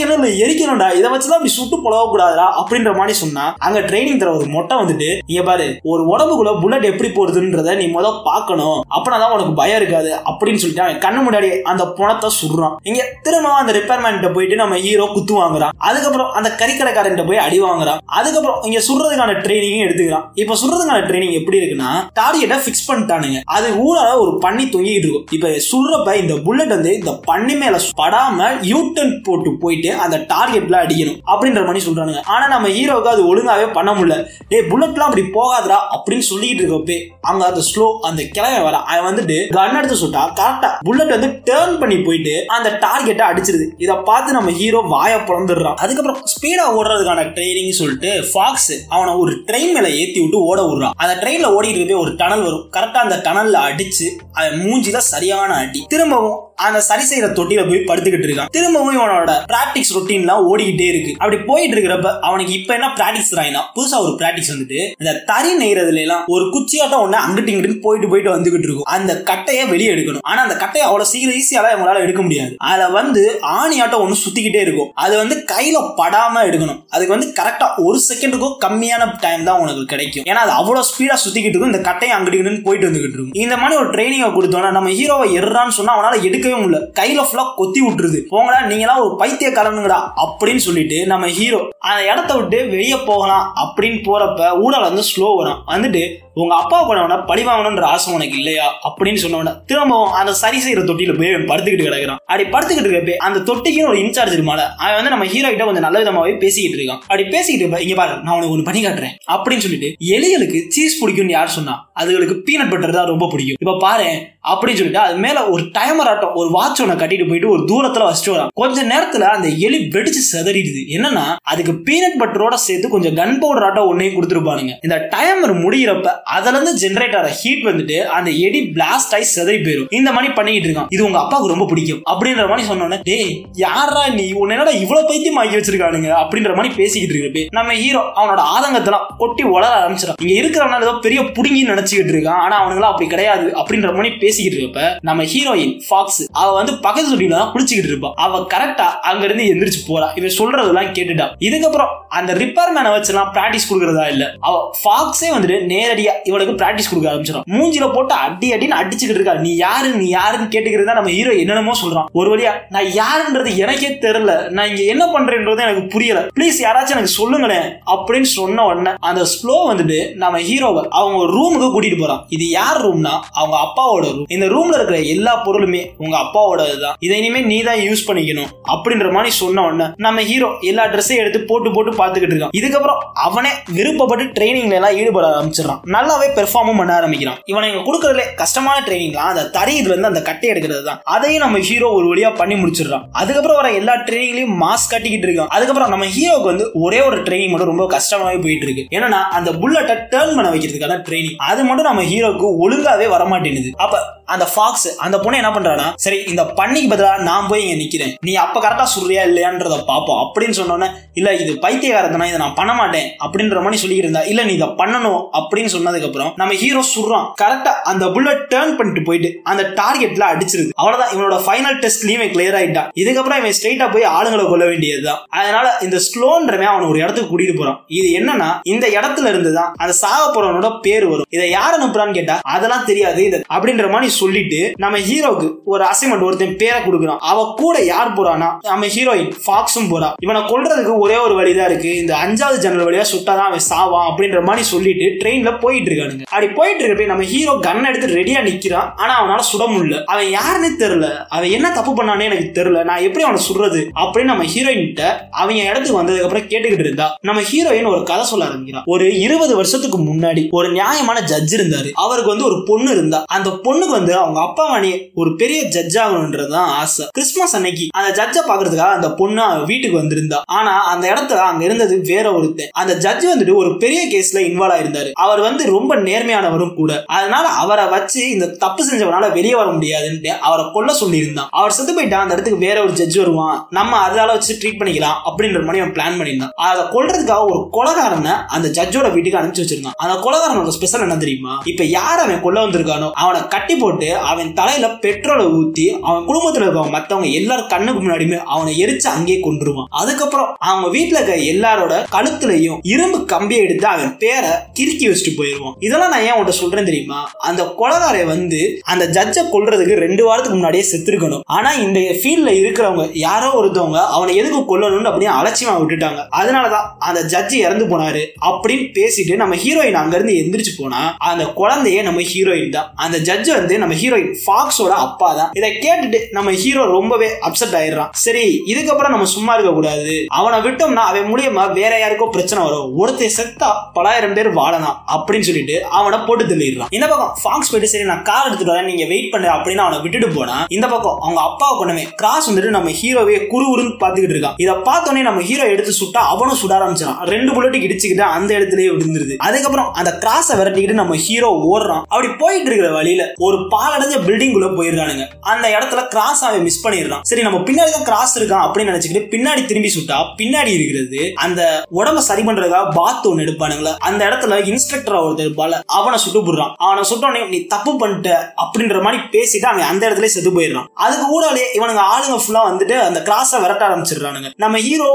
புதைக்கணும் இல்ல எரிக்கணும்டா. இதை வச்சுதான் அப்படி சுட்டு புலவ கூடாதா அப்படின்ற மாதிரி சொன்னா அங்க ட்ரைனிங் தர ஒரு மொட்டை வந்துட்டு நீங்க பாரு ஒரு உடம்புக்குள்ள புல்லட் எப்படி போறதுன்றத நீ முத பார்க்கணும். அப்பனாதான் உனக்கு பயம் இருக்காது அப்படின்னு சொல்லிட்டு அவன் கண்ணு முன்னாடி அந்த புணத்தை சுடுறான். இங்க திரும்ப அந்த ரிப்பேர்மேன் போயிட்டு நம்ம ஹீரோ குத்து வாங்குறான். அதுக்கப்புறம் அந்த கறிக்கடைக்காரன் போய் அடி வாங்குறான். அதுக்கப்புறம் இங்க சுடுறதுக்கான ட்ரைனிங்கும் எடுத்துக்கிறான். இப்ப சுடுறதுக்கான ட்ரைனிங் எப்படி இருக்குன்னா டார்கெட்டை ஃபிக்ஸ் பண்ணிட்டானுங்க. அது ஊடால ஒரு பண்ணி தொங்கிட்டு இருக்கும். இப்ப சுடுறப்ப இந்த புல்லட் வந்து இந்த பண்ணி மேல படாம யூட்டன் போட்டு போயிட்டு அந்த டார்கெட்ல அடிக்கணும் அப்படின்ற மாதிரி சொல்றானுங்க. ஆனா நம்ம ஹீரோவுக்கு அது ஒழுங்காவே பண்ண முடியல. டேய் புல்லட்லாம் அப்படி போகாதடா அப்படின்னு சொல்லிட்டு இருக்கப்பே அங்க அந்த ஸ்லோ அந்த கிளம்ப வர அவன் வந்துட்டு கன் எடுத்து சுட்டா கரெக்டா புல்லட் வந்து டேர்ன் பண்ணி போயிட்டு அந்த டார்கெட்டை அடிச்சிருது. இதை பார்த்து நம்ம ஹீரோ வாய பிறந்துடுறான் அதுக்கப்புறம் ஸ்பீடா ஓடுறதுக்கான ட்ரைனிங் சொல்லிட்டு ஃபாக்ஸ் அவனை ஒரு ட்ரெயின் மேல ஏத்தி விட்டு ஓட விடுறான். அந்த ட்ரெயின்ல ஓடிட்டு இருக்கே ஒரு டனல் வரும். கரெக்டா அந்த டனல்ல அடிச்சு அவன் மூஞ்சில சரியான அடி. திரும்பவும் அந்த சரி செய்யற தொட்டியில போய் படுத்துக்கிட்டு இருக்கான். திரும்பவும் இவனோட பிராக்டிஸ் ரொட்டீன்லாம் ஓடிக்கிட்டே இருக்கு. அப்படி போயிட்டு இருக்கிறப்ப அவனுக்கு இப்ப என்ன பிராக்டிஸ் ராயினா புதுசா ஒரு பிராக்டிஸ் வந்துட்டு இந்த தறி நெய்யறதுல எல்லாம் ஒரு குச்சியாட்டம் ஒண்ணு அங்கிட்டு இங்கிட்டு போயிட்டு போயிட்டு வந்துகிட்டு இருக்கும். அந்த கட்டையை வெளியே எடுக்கணும். ஆனா அந்த கட்டையை அவ்வளவு சீக்கிரம் ஈஸியால இவங்களால எடுக்க முடியாது. அதுல வந்து ஆணியாட்டம் ஒண்ணு சுத்திக்கிட்டே இருக்கும். அது வந்து கையில படாம எடுக்கணும். அதுக்கு வந்து கரெக்டா ஒரு செகண்டுக்கும் கம்மியான டைம் தான் உனக்கு கிடைக்கும். ஏன்னா அது அவ்வளவு ஸ்பீடா சுத்திக்கிட்டு இருக்கும். இந்த கட்டையை அங்கிட்டு போயிட்டு வந்துகிட்டு இருக்கும். இந்த மாதிரி ஒரு ட்ரைனிங்கை கொடுத்தோம்னா நம்ம ஹீரோவை எறான்னு சொன்னா அவனால எடுக்கவே முடியல. கையில ஃபுல்லா கொத்தி விட்டுருது. போங்கடா நீங்களாம் ஒரு பைத்தியக்காரனுங்கடா அப்படின்னு சொல்லிட்டு நம்ம ஹீரோ அந்த இடத்த விட்டு வெளியே போகலாம் அப்படின்னு போறப்ப ஊடால வந்து ஸ்லோ வரும் வந்துட்டு உங்க அப்பா பண்ணவன பழி வாங்கணும்ன்ற ஆசை உனக்கு இல்லையா? அப்படின்னு சொன்னவன திரும்பவும் அந்த சரி செய்யற தொட்டியில போய் படுத்துக்கிட்டு கிடக்குறான். அப்படி படுத்துக்கிட்டு இருக்கப்ப அந்த தொட்டிக்குன்னு ஒரு இன்சார்ஜ் இருமால அவன் வந்து நம்ம ஹீரோ கிட்ட கொஞ்சம் நல்ல விதமாவே பேசிக்கிட்டு இருக்கான். அப்படி பேசிக்கிட்டு இருப்ப இங்க பாரு நான் உனக்கு ஒன்று பண்ணி காட்டுறேன். அப்படின்னு சொல்லிட்டு எலிகளுக்கு சீஸ் பிடிக்கும்னு யார் சொன்னா அதுகளுக்கு பீனட் பட்டர் தான் ரொம்ப பிடிக்கும். இப்ப பாரு அப்படின்னு சொல்லிட்டு அது மேல ஒரு டைமர் ஆட்டம் ஒரு வாட்ச் ஒன்ன கட்டிட்டு போயிட்டு ஒரு தூரத்துல வச்சுட்டு வரான். கொஞ்ச நேரத்துல அந்த எலி வெடிச்சு செதறிடுது. என்னன்னா அதுக்கு பீனட் பட்டரோட சேர்த்து கொஞ்சம் கன் பவுடர் ஆட்டோ ஒன்னையும் கொடுத்துருப்பானுங்க. இந்த டைமர் முடியிறப்ப அதுல இருந்து ஜென்ரேட் ஆகிற ஹீட் வந்துட்டு அந்த எலி பிளாஸ்ட் ஆகி செதறி போயிடும் இந்த மாதிரி பண்ணிக்கிட்டு இருக்கான். இது உங்க அப்பாவுக்கு ரொம்ப பிடிக்கும். அப்படின்ற மாதிரி சொன்னோன்னே டேய் யாரா நீ? உன்னை என்னடா இவ்வளவு பைத்தியம் ஆக்கி வச்சிருக்கானுங்க? அப்படின்ற மாதிரி பேசிக்கிட்டு இருக்கப்பே நம்ம ஹீரோ அவனோட ஆதங்கத்தெல்லாம் கொட்டி வளர ஆரம்பிச்சிடும் இங்க இருக்கிறவனால ஏதோ பெரிய புடுங்கின்னு நினைச்சுக்கிட்டு இருக்கான். ஆனா அவனுங்களா அப்படி கிடையாது. அப்படின்ற மாதிரி பேசிக்கிட்டு இருக்கப்ப நம்ம ஹீரோயின் ஃபாக்ஸ் அவ வந்து பக்கத்து தொட்டியில தான் குளிச்சுக்கிட்டு இருப்பா. அவ கரெக்டா அங்க இருந்து எந்திரிச்சு போறா. இவன் சொல்றதெல்லாம் கேட்டுட்டா. இதுக்கப்புறம் அந்த ரிப்பேர் மேனை வச்செல்லாம் பிராக்டிஸ் கொடுக்கறதா இல்ல. அவ ஃபாக்ஸே வந்துட்டு நேரடியா இவளுக்கு பிராக்டிஸ் கொடுக்க ஆரம்பிச்சிடும். மூஞ்சில போட்டு அடி அடின்னு அடிச்சுக்கிட்டு இருக்கா. நீ யாரு? நீ யாருன்னு கேட்டுக்கிறதா நம்ம ஹீரோ என்னென்னமோ சொல்றான். ஒரு வழியா நான் யாருன்றது எனக்கே தெரியல. நான் இங்க என்ன பண்றேன்றது எனக்கு புரியல. ப்ளீஸ் யாராச்சும் எனக்கு சொல்லுங்களேன் அப்படின்னு சொன்ன உடனே அந்த ஸ்லோ வந்துட்டு நம்ம ஹீரோவை அவங்க ரூமுக்கு கூட்டிட்டு போறான். இது யார் ரூம்னா அவங்க அப்பாவோட ரூம் இந்த ரூம்ல இருக்கிற எல்லா பொருளுமே உங்க அப்பாவோட இதுதான் இதை இனிமே நீ தான் யூஸ் பண்ணிக்கணும். அப்படின்ற மாதிரி சொன்ன உடனே நம்ம ஹீரோ எல்லா ட்ரெஸ்ஸையும் எடுத்து போட்டு போட்டு பார்த்துக்கிட்டு இருக்கான். இதுக்கப்புறம் அவனே விருப்பப்பட்டு ட்ரைனிங்ல எல்லாம் ஈடுபட ஆரம்பிச்சிடறான். நல்லாவே பெர்ஃபார்மும் பண்ண ஆரம்பிக்கிறான். இவனை இங்க கொடுக்கறதுல கஷ்டமான ட்ரைனிங்லாம் அந்த தரையில இருந்து அந்த கட்டை எடுக்கிறது தான் அதையும் நம்ம ஹீரோ ஒரு வழியா பண்ணி முடிச்சிடுறான். அதுக்கப்புறம் வர எல்லா ட்ரைனிங்லயும் மாஸ்க் கட்டிக்கிட்டு இருக்கான். அதுக்கப்புறம் நம்ம ஹீரோக்கு வந்து ஒரே ஒரு ட்ரைனிங் மட்டும் ரொம்ப கஷ்டமாவே போயிட்டு இருக்கு. ஏன்னா அந்த புல்லட்டை டேர்ன் பண்ண வைக்கிறதுக்கான ட்ரைனிங் அது மட்டும் நம்ம ஹீரோக்கு ஒழுங்காவே வரமாட்டேங்குது அப்ப அந்த ஃபாக்ஸ் அந்த பொண்ணு என்ன பண்றானா சரி இந்த பண்ணிக்கு பதிலாக நான் போய் இங்க நிக்கிறேன். நீ அப்ப கரெக்டா சொல்றியா இல்லையான்றத பாப்போம் அப்படின்னு சொன்னோன்னே இல்ல இது பைத்தியகாரத்தனா இதை நான் பண்ண மாட்டேன். அப்படின்ற மாதிரி சொல்லிக்கிட்டு இருந்தா இல்ல நீ இதை பண்ணணும். அப்படின்னு சொன்னதுக்கு அப்புறம் நம்ம ஹீரோ சுடுறான் கரெக்டா அந்த புல்லட் டேர்ன் பண்ணிட்டு போயிட்டு அந்த டார்கெட்ல அடிச்சிருது. அவ்வளவுதான் இவனோட ஃபைனல் டெஸ்ட்லையுமே கிளியர் ஆயிட்டான் இதுக்கப்புறம் இவன் ஸ்ட்ரெயிட்டாக போய் ஆளுங்களை கொல்ல வேண்டியதுதான். அதனால இந்த ஸ்லோன்றமே அவன் ஒரு இடத்துக்கு கூட்டிட்டு போறான். இது என்னன்னா இந்த இடத்துல இருந்து தான் அந்த சாக போறவனோட பேர் வரும். இதை யார் அனுப்புறான்னு கேட்டா அதெல்லாம் தெரியாது இது அப்படின்ற மாதிரி சொல்லிட்டு நம்ம ஹீரோக்கு ஒரு அசைன்மெண்ட் ஒருத்தன் பேரை கொடுக்குறான். அவ கூட யார் போறானா நம்ம ஹீரோயின் ஃபாக்ஸும் போறா. இவனை கொல்றதுக்கு ஒரே ஒரு வழிதான் இருக்கு. இந்த அஞ்சாவது ஜன்னல் வழியா சுட்டாதான் அவன் சாவான் அப்படின்ற மாதிரி சொல்லிட்டு ட்ரெயின்ல போயிட்டு இருக்கானுங்க. அப்படி போயிட்டு இருக்கப்ப நம்ம ஹீரோ கன் எடுத்து ரெடியா நிக்கிறான். ஆனா அவனால சுட முடியல. அவன் யாருன்னே தெரியல. அவன் என்ன தப்பு பண்ணானே எனக்கு தெரியல. நான் எப்படி அவனை சுடுறது அப்படின்னு நம்ம ஹீரோயின் கிட்ட அவங்க இடத்துக்கு வந்ததுக்கு அப்புறம் கேட்டுக்கிட்டு இருந்தா. நம்ம ஹீரோயின் ஒரு கதை சொல்ல ஆரம்பிக்கிறான். ஒரு இருபது வருஷத்துக்கு முன்னாடி ஒரு நியாயமான ஜட்ஜ் இருந்தாரு. அவருக்கு வந்து ஒரு பொண்ணு இருந்தா. அந்த பொண்ணுக்கு வந்து வந்து அவங்க அப்பா மணி ஒரு பெரிய ஜட்ஜ் ஆகணுன்றதுதான் ஆசை. கிறிஸ்மஸ் அன்னைக்கு அந்த ஜட்ஜை பாக்குறதுக்காக அந்த பொண்ணு வீட்டுக்கு வந்திருந்தா. ஆனா அந்த இடத்துல அங்க இருந்தது வேற ஒருத்தன். அந்த ஜட்ஜ் வந்துட்டு ஒரு பெரிய கேஸ்ல இன்வால்வ் ஆயிருந்தாரு. அவர் வந்து ரொம்ப நேர்மையானவரும் கூட. அதனால அவரை வச்சு இந்த தப்பு செஞ்சவனால வெளியே வர முடியாதுன்னு அவரை கொல்ல சொல்லியிருந்தான். அவர் செத்து போயிட்டா அந்த இடத்துக்கு வேற ஒரு ஜட்ஜ் வருவான். நம்ம அதனால வச்சு ட்ரீட் பண்ணிக்கலாம் அப்படின்ற மாதிரி அவன் பிளான் பண்ணியிருந்தான். அதை கொல்றதுக்காக ஒரு கொலகாரனை அந்த ஜட்ஜோட வீட்டுக்கு அனுப்பிச்சு வச்சிருந்தான். அந்த கொலகாரனோட ஸ்பெஷல் என்ன தெரியுமா? இப்ப யார் அவன் கொல்ல வந்திருக்கானோ அவனை கட்டி போட்டு அவன் தலையில பெட்ரோலை ஊத்தி அவன் குடும்பத்துல இருக்கவங்க மத்தவங்க எல்லாரும் கண்ணுக்கு முன்னாடியுமே அவனை எரிச்சு அங்கேயே கொண்டுருவான் அதுக்கப்புறம் அவங்க வீட்டுல இருக்க எல்லாரோட கழுத்துலயும் இரும்பு கம்பியை எடுத்து அவன் பேரை கிறுக்கி வச்சுட்டு போயிருவான். இதெல்லாம் நான் ஏன் உன்ட்ட சொல்றேன் தெரியுமா? அந்த கொலகாரை வந்து அந்த ஜட்ஜை கொல்றதுக்கு ரெண்டு வாரத்துக்கு முன்னாடியே செத்துருக்கணும். ஆனா இந்த ஃபீல்ட்ல இருக்கிறவங்க யாரோ ஒருத்தவங்க அவனை எதுக்கு கொல்லணும்னு அப்படியே அலட்சியமா விட்டுட்டாங்க. அதனாலதான் அந்த ஜட்ஜ் இறந்து போனாரு அப்படின்னு பேசிட்டு நம்ம ஹீரோயின் அங்க இருந்து எந்திரிச்சு போனா அந்த குழந்தைய நம்ம ஹீரோயின் தான். அந்த ஜட்ஜ் வந்து நம்ம ஹீரோயின் ஃபாக்ஸோட அப்பா தான் இதை கேட்டுட்டு நம்ம ஹீரோ ரொம்பவே அப்செட் ஆயிடுறான். சரி இதுக்கப்புறம் நம்ம சும்மா இருக்க கூடாது. அவனை விட்டோம்னா அவன் மூலியமா வேற யாருக்கோ பிரச்சனை வரும். ஒருத்தர் செத்தா பலாயிரம் பேர் வாழலாம் அப்படின்னு சொல்லிட்டு அவனை போட்டு தள்ளிடுறான். இந்த பக்கம் ஃபாக்ஸ் போயிட்டு சரி நான் கார் எடுத்துட்டு வரேன். நீங்க வெயிட் பண்ணு அப்படின்னு அவனை விட்டுட்டு போனா இந்த பக்கம் அவங்க அப்பாவை கொண்டவே கிராஸ் வந்துட்டு நம்ம ஹீரோவே குறுகுறுன்னு பாத்துக்கிட்டு இருக்கான். இதை பார்த்தோன்னே நம்ம ஹீரோ எடுத்து சுட்டா அவனும் சுட ஆரம்பிச்சான் ரெண்டு புல்லட்டு இடிச்சுக்கிட்டு அந்த இடத்துலயே விழுந்துருது. அதுக்கப்புறம் அந்த கிராஸை விரட்டிக்கிட்டு நம்ம ஹீரோ ஓடுறான். அப்படி போயிட்டு இருக்கிற வழியில ஒரு பாலடைஞ்ச பில்டிங் குள்ள போயிடுறானுங்க. அந்த இடத்துல கிராஸ் அவன் மிஸ் பண்ணிடுறான். சரி நம்ம பின்னாடி தான் கிராஸ் இருக்கான் அப்படின்னு நினைச்சுக்கிட்டு பின்னாடி திரும்பி சுட்டா பின்னாடி இருக்கிறது அந்த உடம்ப சரி பண்றதுக்காக பாத் ஒன்று எடுப்பானுங்களா அந்த இடத்துல இன்ஸ்ட்ரக்டர் ஒருத்தர் இருப்பால அவனை சுட்டு போடுறான். அவனை சுட்டோடனே நீ தப்பு பண்ணிட்ட அப்படின்ற மாதிரி பேசிட்டு அவன் அந்த இடத்துல செத்து போயிடுறான். அதுக்கு கூடாலே இவனுங்க ஆளுங்க ஃபுல்லா வந்துட்டு அந்த கிராஸை விரட்ட ஆரம்பிச்சிடுறானுங்க. நம்ம ஹீரோ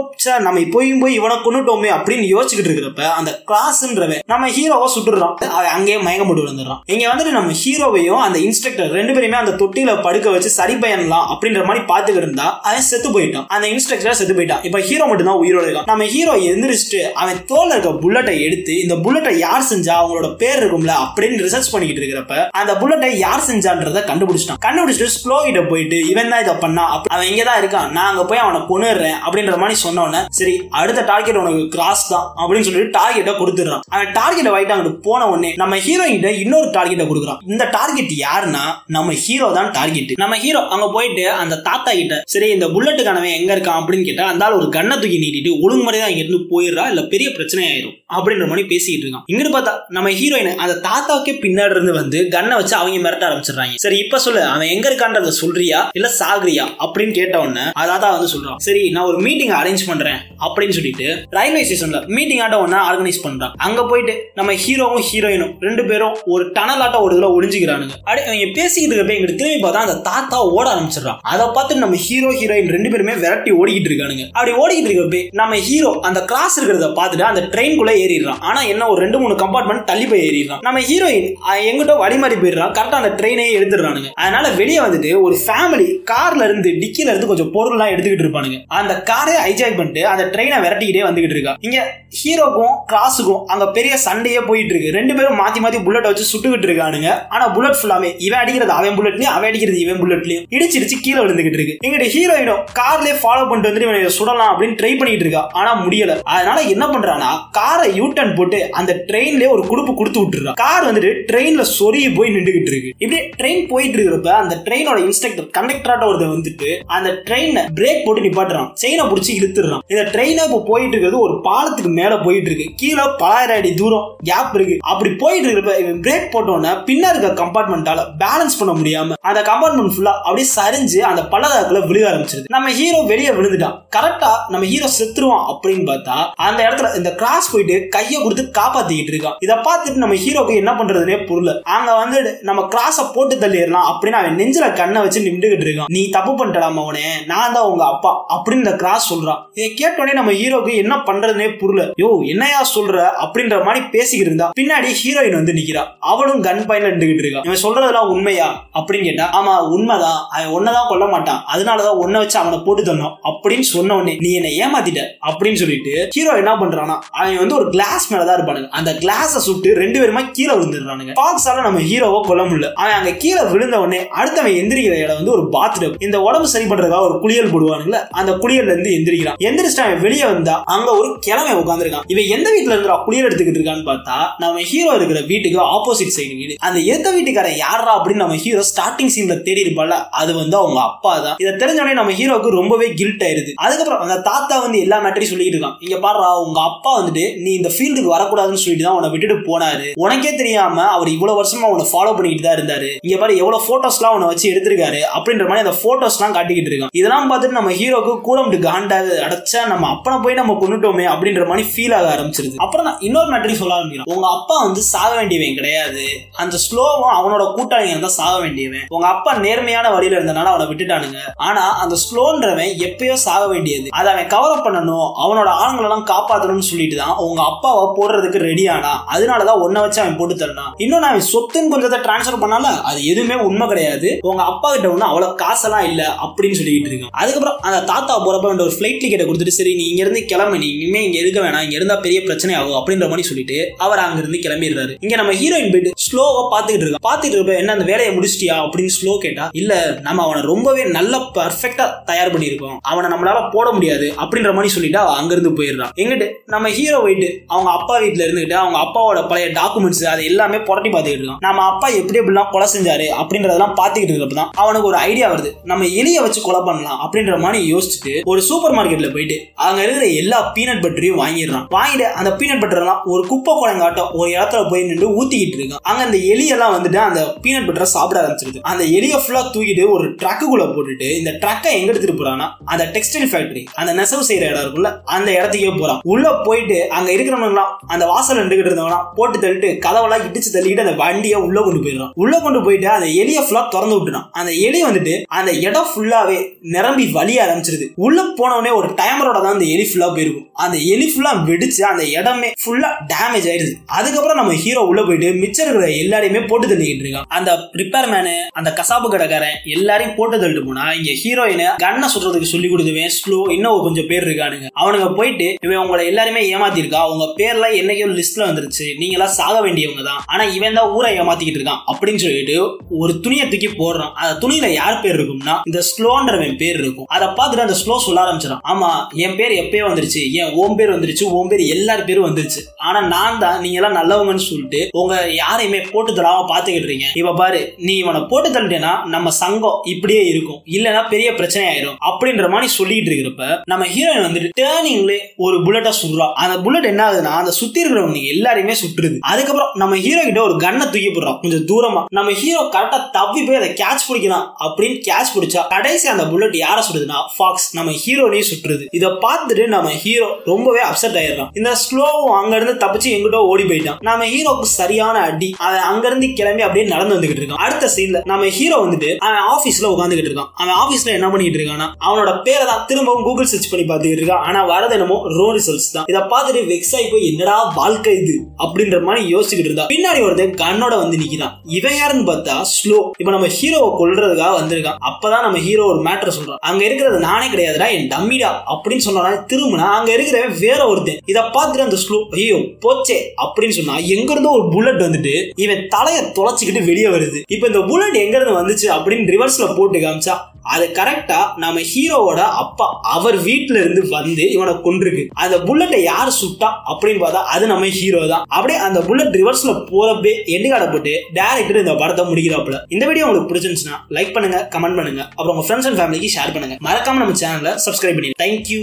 நம்ம போயும் போய் இவனை கொண்டுட்டோமே அப்படின்னு யோசிச்சுக்கிட்டு இருக்கிறப்ப அந்த கிராஸ்ன்றவன் நம்ம ஹீரோவை சுட்டுறான் அவன் அங்கேயே மயங்க போட்டு விழுந்துடுறான். இங்க வந்துட்டு நம்ம ஹீரோவையும் அந்த இன்ஸ்ட்ரக்டர் ரெண்டு பேருமே அந்த தொட்டியில படுக்க வச்சு சரி பயணலாம் அப்படின்ற மாதிரி பாத்துக்கிட்டு இருந்தா அவன் செத்து போயிட்டான். அந்த இன்ஸ்ட்ரக்டர் செத்து போயிட்டான். இப்ப ஹீரோ மட்டும் தான் உயிரோட இருக்கான். நம்ம ஹீரோ எந்திரிச்சிட்டு அவன் தோல் இருக்க புல்லட்டை எடுத்து இந்த புல்லட்டை யார் செஞ்சா அவங்களோட பேர் இருக்கும்ல அப்படின்னு ரிசர்ச் பண்ணிக்கிட்டு இருக்கிறப்ப அந்த புல்லட்டை யார் செஞ்சான்றத கண்டுபிடிச்சிட்டான். கண்டுபிடிச்சிட்டு ஸ்லோ கிட்ட போயிட்டு இவன் தான் இதை பண்ணா அவன் இங்க தான் இருக்கான் நான் அங்க போய் அவனை கொண்டுறேன் அப்படின்ற மாதிரி சொன்னோன்னே சரி அடுத்த டார்கெட் உனக்கு கிராஸ் தான் அப்படின்னு சொல்லிட்டு டார்கெட்டை கொடுத்துடுறான். அவன் டார்கெட்டை வாங்கிட்டு அங்கிட்டு போன உடனே நம்ம ஹீரோயின் இன்னொரு டார்கெட்டை கொடுக்குறான். இந்த டார்கெட் யார்? யாருன்னா நம்ம ஹீரோ தான் டார்கெட் நம்ம ஹீரோ அங்க போயிட்டு அந்த தாத்தா கிட்ட சரி இந்த புல்லட்டு புல்லட்டுக்கானவன் எங்க இருக்கான் அப்படின்னு கேட்டா அந்த ஒரு கண்ணை தூக்கி நீட்டிட்டு ஒழுங்குமுறை தான் இருந்து போயிடுறா இல்ல பெரிய பிரச்சனை ஆயிரும் அப்படின்ற மாதிரி பேசிக்கிட்டு இருக்கான். இங்கிட்டு பார்த்தா நம்ம ஹீரோயின் அந்த தாத்தாவுக்கே பின்னாடி இருந்து வந்து கண்ணை வச்சு அவங்க மிரட்ட ஆரம்பிச்சிடுறாங்க. சரி இப்ப சொல்லு அவன் எங்க இருக்கான்றத சொல்றியா? இல்ல சாகுறியா? அப்படின்னு கேட்ட உடனே அதான் வந்து சொல்றான். சரி நான் ஒரு மீட்டிங் அரேஞ்ச் பண்றேன் அப்படின்னு சொல்லிட்டு ரயில்வே ஸ்டேஷன்ல மீட்டிங் ஆட்ட ஒன்னா ஆர்கனைஸ் பண்றான். அங்க போயிட்டு நம்ம ஹீரோவும் ஹீரோயினும் ரெண்டு பேரும் ஒரு டனல் ஆட்ட ஒரு இதுல ஒளிஞ்சுக்கிறானுங்க. அப்படி அவங்க பேசிக்கிட்டு இருக்கப்ப எங்களுக்கு திரும்பி பார்த்தா அந்த தாத்தா ஓட ஆரம்பிச்சிடுறான். அதை பார்த்து நம்ம ஹீரோ ஹீரோயின் ரெண்டு பேருமே விரட்டி ஓடிக்கிட்டு இருக்கானுங்க. அப்படி ஓடிக்கிட்டு இருக்கப்ப நம்ம ஹீரோ அந்த கிளாஸ் இருக்கிறத பார்த்துட்டு அந்த ட்ரெயின்குள்ள ஏறிடுறான். ஆனா என்ன ஒரு ரெண்டு மூணு கம்பார்ட்மெண்ட் தள்ளி போய் ஏறிடுறான். நம்ம ஹீரோயின் எங்கிட்ட வழிமாறி போயிடுறான் கரெக்டா அந்த ட்ரெயினே எடுத்துடுறானுங்க. அதனால வெளியே வந்துட்டு ஒரு ஃபேமிலி கார்ல இருந்து டிக்கில இருந்து கொஞ்சம் பொருள்லாம் எடுத்துக்கிட்டு இருப்பானுங்க. அந்த காரை ஹைஜாக் பண்ணிட்டு அந்த ட்ரெயினை விரட்டிக்கிட்டே வந்துகிட்டு இருக்கா. இங்க ஹீரோக்கும் கிராஸுக்கும் அங்க பெரிய சண்டையே போயிட்டு இருக்கு. ரெண்டு பேரும் மாத்தி மாத்தி புல்லட் வச்சு சுட்டுக்கிட்டு இருக்கானுங்க. ஆனா புல்லட் ஃபுல்லாமே இவன் அடிக்கிறது அவன் புல்லட்லயும் அவன் அடிக்கிறது இவன் புல்லட்லயும் இடிச்சிடிச்சு கீழே விழுந்துகிட்டு இருக்கு. எங்கிட்ட ஹீரோயினும் கார்லயே ஃபாலோ பண்ணிட்டு வந்துட்டு இவனை சுடலாம் அப்படின்னு ட்ரை பண்ணிட்டு இருக்கா. ஆனா முடியல. அதனால என்ன பண்றானா காரை யூ டர்ன் போட்டு அந்த ட்ரெயின்லயே ஒரு குடுப்பு கொடுத்து விட்டுருக்கா கார் வந்துட்டு ட்ரெயின்ல சொரிய போய் நின்றுகிட்டு இருக்கு. இப்படி ட்ரெயின் போயிட்டு இருக்கிறப்ப அந்த ட்ரெயினோட இன்ஸ்ட்ரக்டர் கண்டக்டராட்ட ஒருத்தர் வந்துட்டு அந்த ட்ரெயினை பிரேக் போட்டு நிப்பாட்டுறான். செயினை பிடிச்சி இழுத்துறான் இந்த ட்ரெயினை இப்போ போயிட்டு இருக்கிறது ஒரு பாலத்துக்கு மேல போயிட்டு இருக்கு கீழே பலாயிரம் அடி தூரம் கேப் இருக்கு. அப்படி போயிட்டு இருக்கிறப்ப இவன் பிரேக் போட்டோன்னே பின்னா இருக்க கம்பார்ட்மெண்டால பேலன்ஸ் பண்ண முடியாம அந்த கம்பார்ட்மெண்ட் ஃபுல்லா அப்படியே சரிஞ்சு அந்த பள்ளதாக்குல விழுக ஆரம்பிச்சிருது. நம்ம ஹீரோ வெளியே விழுந்துட்டான். கரெக்டா நம்ம ஹீரோ செத்துருவான் அப்படின்னு பார்த்தா அந்த இடத்துல இந்த கிராஸ் போயிட்டு கையை கொடுத்து காப்பாத்திக்கிட்டு இருக்கான். இதை பார்த்துட்டு நம்ம ஹீரோக்கு என்ன பண்றதுனே புரியல. அங்க வந்து நம்ம கிராஸ போட்டு தள்ளிடலாம் அப்படின்னு அவன் நெஞ்சில கண்ணை வச்சு நின்றுகிட்டு இருக்கான். நீ தப்பு பண்ணிட்டடாமா அவனே நான் தான் உங்க அப்பா அப்படின்னு இந்த கிராஸ் சொல்றான். இதை கேட்டோடனே நம்ம ஹீரோக்கு என்ன பண்றதுனே புரியல. யோ என்னையா சொல்ற அப்படின்ற மாதிரி பேசிக்கிட்டு இருந்தா. பின்னாடி ஹீரோயின் வந்து நிக்கிறா. அவளும் கன் பாயிண்ட்ல நின்றுகிட்டு இருக்கா. இவன் சொல்றதெல்லாம் உண்மையா அப்படின்னு கேட்டா ஆமா உண்மைதான். அவன் ஒன்னதான் கொல்ல மாட்டான். அதனாலதான் ஒன்ன வச்சு அவனை போட்டு தரணும் அப்படின்னு சொன்ன உடனே நீ என்னை ஏமாத்திட்ட அப்படின்னு சொல்லிட்டு ஹீரோ என்ன பண்றானா அவன் வந்து ஒரு கிளாஸ் மேலதான் இருப்பானுங்க. அந்த கிளாஸ சுட்டு ரெண்டு பேருமா கீழே விழுந்துடுறானுங்க. பாக்ஸால நம்ம ஹீரோவை கொல்ல முடியல. அவன் அங்க கீழே விழுந்த உடனே அடுத்தவன் எந்திரிக்கிற இடம் வந்து ஒரு பாத்ரூம் இந்த உடம்பு சரி பண்றதுக்காக ஒரு குளியல் போடுவானுங்களா அந்த குளியல்ல இருந்து எந்திரிக்கிறான். எந்திரிச்சு அவன் வெளியே வந்தா அங்க ஒரு கிழமை உட்காந்துருக்கான் இவன் எந்த வீட்டுல இருந்து குளியல் எடுத்துக்கிட்டு இருக்கான்னு பார்த்தா நம்ம ஹீரோ இருக்கிற வீட்டுக்கு ஆப்போசிட் சைடு வீடு. அந்த எந்த வீட்டுக்காரன் யாரா அப்படின்னு நம்ம ஹீரோ ஸ்டார்டிங் சீன்ல தேடி இருப்பால அது வந்து அவங்க அப்பா தான். இதை தெரிஞ்சோடனே நம்ம ஹீரோக்கு ரொம்பவே கில்ட் ஆயிருது. அதுக்கப்புறம் அந்த தாத்தா வந்து எல்லா மேட்டரையும் சொல்லிட்டு இருக்கான். இங்க பாடுறா உங்க அப்பா வந்துட்டு நீ இந்த ஃபீல்டுக்கு வரக்கூடாதுன்னு சொல்லிட்டு தான் உன்னை விட்டுட்டு போனாரு. உனக்கே தெரியாம அவர் இவ்வளவு வருஷமா உன்னை ஃபாலோ பண்ணிட்டு தான் இருந்தாரு. இங்க பாரு எவ்வளவு போட்டோஸ்லாம் உன்னை வச்சு எடுத்திருக்காரு. அப்படின்ற மாதிரி அந்த போட்டோஸ்லாம் காட்டிக்கிட்டு இருக்கான். இதெல்லாம் பார்த்துட்டு நம்ம ஹீரோக்கு கூட மட்டும் காண்டாக அடைச்சா நம்ம அப்பனை போய் நம்ம கொண்டுட்டோமே அப்படின்ற மாதிரி ஃபீல் ஆக ஆரம்பிச்சிருது. அப்புறம் நான் இன்னொரு மேட்டரையும் சொல்ல ஆரம்பிக்கிறேன். உங்க அப்பா வந்து சாக வேண்டியவன் கிடையாது. அந்த ஸ்லோவும் அவனோட கூட்டாளிங்க தான் சாக வேண்டியவன். உங்க அப்பா நேர்மையான வழியில இருந்தனால அவனை விட்டுட்டானுங்க. ஆனா அந்த ஸ்லோன்றவன் எப்பயோ சாக வேண்டியது. அதை அவன் கவர் பண்ணணும் அவனோட ஆளுங்களெல்லாம் காப்பாத்தணும்னு சொல்லிட்டு தான் உங்க அப்பாவை போடுறதுக்கு ரெடி ஆனா அதனாலதான் ஒன்ன வச்சு அவன் போட்டு தரணும் இன்னொன்னு அவன் சொத்துன்னு கொஞ்சத்தை டிரான்ஸ்ஃபர் பண்ணால அது எதுவுமே உண்மை கிடையாது. உங்க அப்பா கிட்ட ஒன்றும் அவ்வளவு காசெல்லாம் இல்ல அப்படின்னு சொல்லிக்கிட்டு இருக்கான். அதுக்கப்புறம் அந்த தாத்தா போறப்ப ஒரு ஃபிளைட் டிக்கெட்டை கொடுத்துட்டு சரி நீ இங்க இருந்து கிளம்பு நீ இனிமே இங்க இருக்க வேணாம் இங்க இருந்தா பெரிய பிரச்சனை ஆகும் அப்படின்ற மாதிரி சொல்லிட்டு அவர் அங்க இருந்து கிளம்பிடுறாரு. இங்க நம்ம ஹீரோயின் போயிட்டு ஸ்லோவா பாத்துக்கிட்டு இருக்கா பாத்துட்டு இருப்ப என்ன அந்த வேலையை முடிச்சிட்டியா அப்படின்னு ஸ்லோ கேட்டா இல்ல நம்ம அவனை ரொம்பவே நல்ல பர்ஃபெக்டா தயார் பண்ணியிருக்கோம். அவனை நம்மளால போட முடியாது அப்படின்ற மாதிரி சொல்லிட்டு அவ போயிடுறான். எங்கிட்டு நம்ம ஹீரோ போயிட்டு அவங்க அப்பா வீட்டுல இருந்துகிட்டு அவங்க அப்பாவோட பழைய டாக்குமெண்ட்ஸ் அது எல்லாமே புரட்டி பார்த்துக்கிட்டு இருக்கான். நம்ம அப்பா எப்படி எப்படிலாம் கொலை செஞ்சாரு அப்படின்றதெல்லாம் பார்த்துக்கிட்டு இருக்கப்ப தான் அவனுக்கு ஒரு ஐடியா வருது. நம்ம எலியை வச்சு கொலை பண்ணலாம் அப்படின்ற மாதிரி யோசிச்சுட்டு ஒரு சூப்பர் மார்க்கெட்ல போயிட்டு அங்க இருக்கிற எல்லா பீனட் பட்டரையும் வாங்கிடுறான். வாங்கிட்டு அந்த பீனட் பட்டர் எல்லாம் ஒரு குப்பை குழங்காட்டம் ஒரு இடத்துல போய் நின்று ஊத்திக்கிட்டு இருக்கான். அங்கே அந்த எலியெல்லாம் வந்துட்டு அந்த பீனட் பட்டரை சாப்பிட ஆரம்பிச்சிருது. அந்த எலியை ஃபுல்லா தூக்கிட்டு ஒரு ட்ரக்குக்குள்ளே போட்டுட்டு இந்த ட்ரக்கை எங்க எடுத்துட்டு போறான்னா அந்த டெக்ஸ்டைல் ஃபேக்டரி அந்த நெசவு செய்யற இடம் இருக்குல்ல அந்த இடத்துக்கே போறான். உள்ள போயிட்டு அங்க இருக்கிறவங்களாம் அந்த வாசல் நின்றுகிட்டு இருந்தவனா போட்டு தள்ளிட்டு கதவெல்லாம் இடிச்சு தள்ளிட்டு அந்த வண்டியை உள்ள கொண்டு போயிடுறான். உள்ள கொண்டு போயிட்டு அந்த எலியை ஃபுல்லா திறந்து விட்டுறான் அந்த எலி வந்துட்டு அந்த இடம் ஃபுல்லாவே நிரம்பி வலிய ஆரம்பிச்சிருது. உள்ள போனவனே ஒரு டைமரோட தான் அந்த எலி ஃபுல்லா போயிருக்கும். அந்த எலி ஃபுல்லா வெடிச்சு அந்த இடமே ஃபுல்லா டேமேஜ் ஆயிருது. அதுக்கப்புறம் நம்ம ஹீரோ உள்ள போயிட்டு மிச்சம் இருக்கிற எல்லாரையுமே போட்டு தள்ளிக்கிட்டு இருக்கான். அந்த ரிப்பேர் மேனு அந்த கசாப்பு கடைக்காரன் எல்லாரையும் போட்டு தள்ளிட்டு போனா இங்க ஹீரோயினை கண்ணை சுடுறதுக்கு சொல்லி கொடுத்துவேன் ஸ்லோ இன்னும் கொஞ்சம் பேர் இருக்கானுங்க. அவனுங்க போயிட்டு இவன் உங்களை எல்லாருமே ஏமாத்திருக்கா உங்க பேர்ல என்னைக்கோ லிஸ்ட்ல வந்துருச்சு. நீங்க எல்லாம் சாக வேண்டியவங்க தான் ஆனா இவன் தான் ஊரை ஏமாத்திக்கிட்டு இருக்கான். அப்படின்னு சொல்லிட்டு ஒரு துணியை தூக்கி போடுறான். அந்த துணியில யார் பேர் இருக்கும்னா இந்த ஸ்லோன்றவன் பேர் இருக்கும். அதை பார்த்துட்டு அந்த ஸ்லோ சொல்ல ஆரம்பிச்சிடான் ஆமா என் பேர் எப்பயே வந்துருச்சு. என் ஓம் பேர் வந்துருச்சு. ஓம் பேர் எல்லார் பேரும் வந்துருச்சு. ஆனா நான் தான் நீங்க எல்லாம் நல்லவங்கன்னு சொல்லிட்டு உங்க யாரையுமே போட்டு தராம பாத்துக்கிட்டு இருக்கீங்க. இப்ப பாரு நீ இவனை போட்டு தள்ளிட்டேன்னா நம்ம சங்கம் இப்படியே இருக்கும். இல்லைன்னா பெரிய பிரச்சனை ஆயிரும் அப்படின்ற மாதிரி சொல்லிட்டு இருக்கிறப்ப நம்ம ஹீரோயின் வந்துட்டு டேர்னிங்ல ஒரு புல்லட்டை சுடுறா. அந்த புல்லட் என்ன ஆகுதுன்னா அந்த சுத்தி இருக்கிறவங்க எல்லாரையுமே சுட்டுருது. அதுக்கப்புறம் நம்ம ஹீரோ கிட்ட ஒரு கண்ணை தூக்கி போடுறோம். கொஞ்சம் தூரமா. நம்ம ஹீரோ கரெக்டா தப்பி போய் அதை கேட்ச் பிடிக்கலாம். அப்படின்னு கேட்ச் பிடிச்சா கடைசி அந்த புல்லட் யார சுடுதுன்னா ஃபாக்ஸ் நம்ம ஹீரோனையும் சுட்டுருது. இதை பார்த்துட்டு நம்ம ஹீரோ ரொம்பவே அப்செட் ஆயிடுறான். இந்த ஸ்லோவும் அங்க இருந்து தப்பிச்சு எங்கிட்ட ஓடி போயிட்டான். நம்ம ஹீரோக்கு சரியான அடி. அவன் அங்க இருந்து கிளம்பி அப்படியே நடந்து வந்துகிட்டு இருக்கான். அடுத்த சீன்ல நம்ம ஹீரோ வந்துட்டு அவன் ஆபீஸ்ல உட்காந்துக்கிட்டு இருக்கான். அவன் ஆபீஸ்ல என்ன பண்ணிட்டு இருக்கான்னா அவனோட பேரை தான் திரும்பவும் கூகுள் சர்ச் பண்ணி பார்த்துக்கிட்டு இருக்கான். ஆனா வரது என்னமோ ரோ ரிசல்ட்ஸ் தான். இதை பார்த்துட்டு மிக்ஸ் ஆகி போய் என்னடா வாழ்க்கை இது? அப்படின்ற மாதிரி யோசிச்சுக்கிட்டு இருந்தா. பின்னாடி ஒருத்தன் கண்ணோட வந்து நிக்கிறான். இவன் யாருன்னு பார்த்தா ஸ்லோ. இப்ப நம்ம ஹீரோவை கொல்றதுக்காக வந்திருக்கான். அப்பதான் நம்ம ஹீரோ ஒரு மேட்டர் சொல்றான். அங்க இருக்கிறது நானே கிடையாதுடா என் டம்மிடா அப்படின்னு சொன்னா திரும்பினா அங்க இருக்கிறவன் வேற ஒருத்தன். இதை பார்த்துட்டு அந்த ஸ்லோ ஐயோ போச்சே அப்படின்னு சொன்னா எங்க இருந்தோ ஒரு புல்லட் வந்துட்டு இவன் தலையை தொலைச்சிக்கிட்டு வெளியே வருது. இப்ப இந்த புல்லட் எங்க இருந்து வந்துச்சு அப்படின்னு ரிவர்ஸ்ல போட்டு காமிச்சா அது கரெக்டா நம்ம ஹீரோவோட அப்பா அவர் வீட்டுல இருந்து வந்து இவனை கொண்டிருக்கு அந்த புல்லட்டை யார் சுட்டா? அப்படின்னு பார்த்தா அது நம்ம ஹீரோ தான். அப்படியே அந்த புல்லட் ரிவர்ஸ்ல போறப்பே எண்டு காடை போட்டு டேரக்டர் இந்த படத்தை முடிக்கிறாப்புல. இந்த வீடியோ உங்களுக்கு பிடிச்சிருந்துச்சுன்னா லைக் பண்ணுங்க கமெண்ட் பண்ணுங்க. அப்புறம் உங்க ஃப்ரெண்ட்ஸ் அண்ட் ஃபேமிலிக்கு ஷேர் பண்ணுங்க. மறக்காம நம்ம சேனலை சப்ஸ்கிரைப் பண்ணி தேங்க்யூ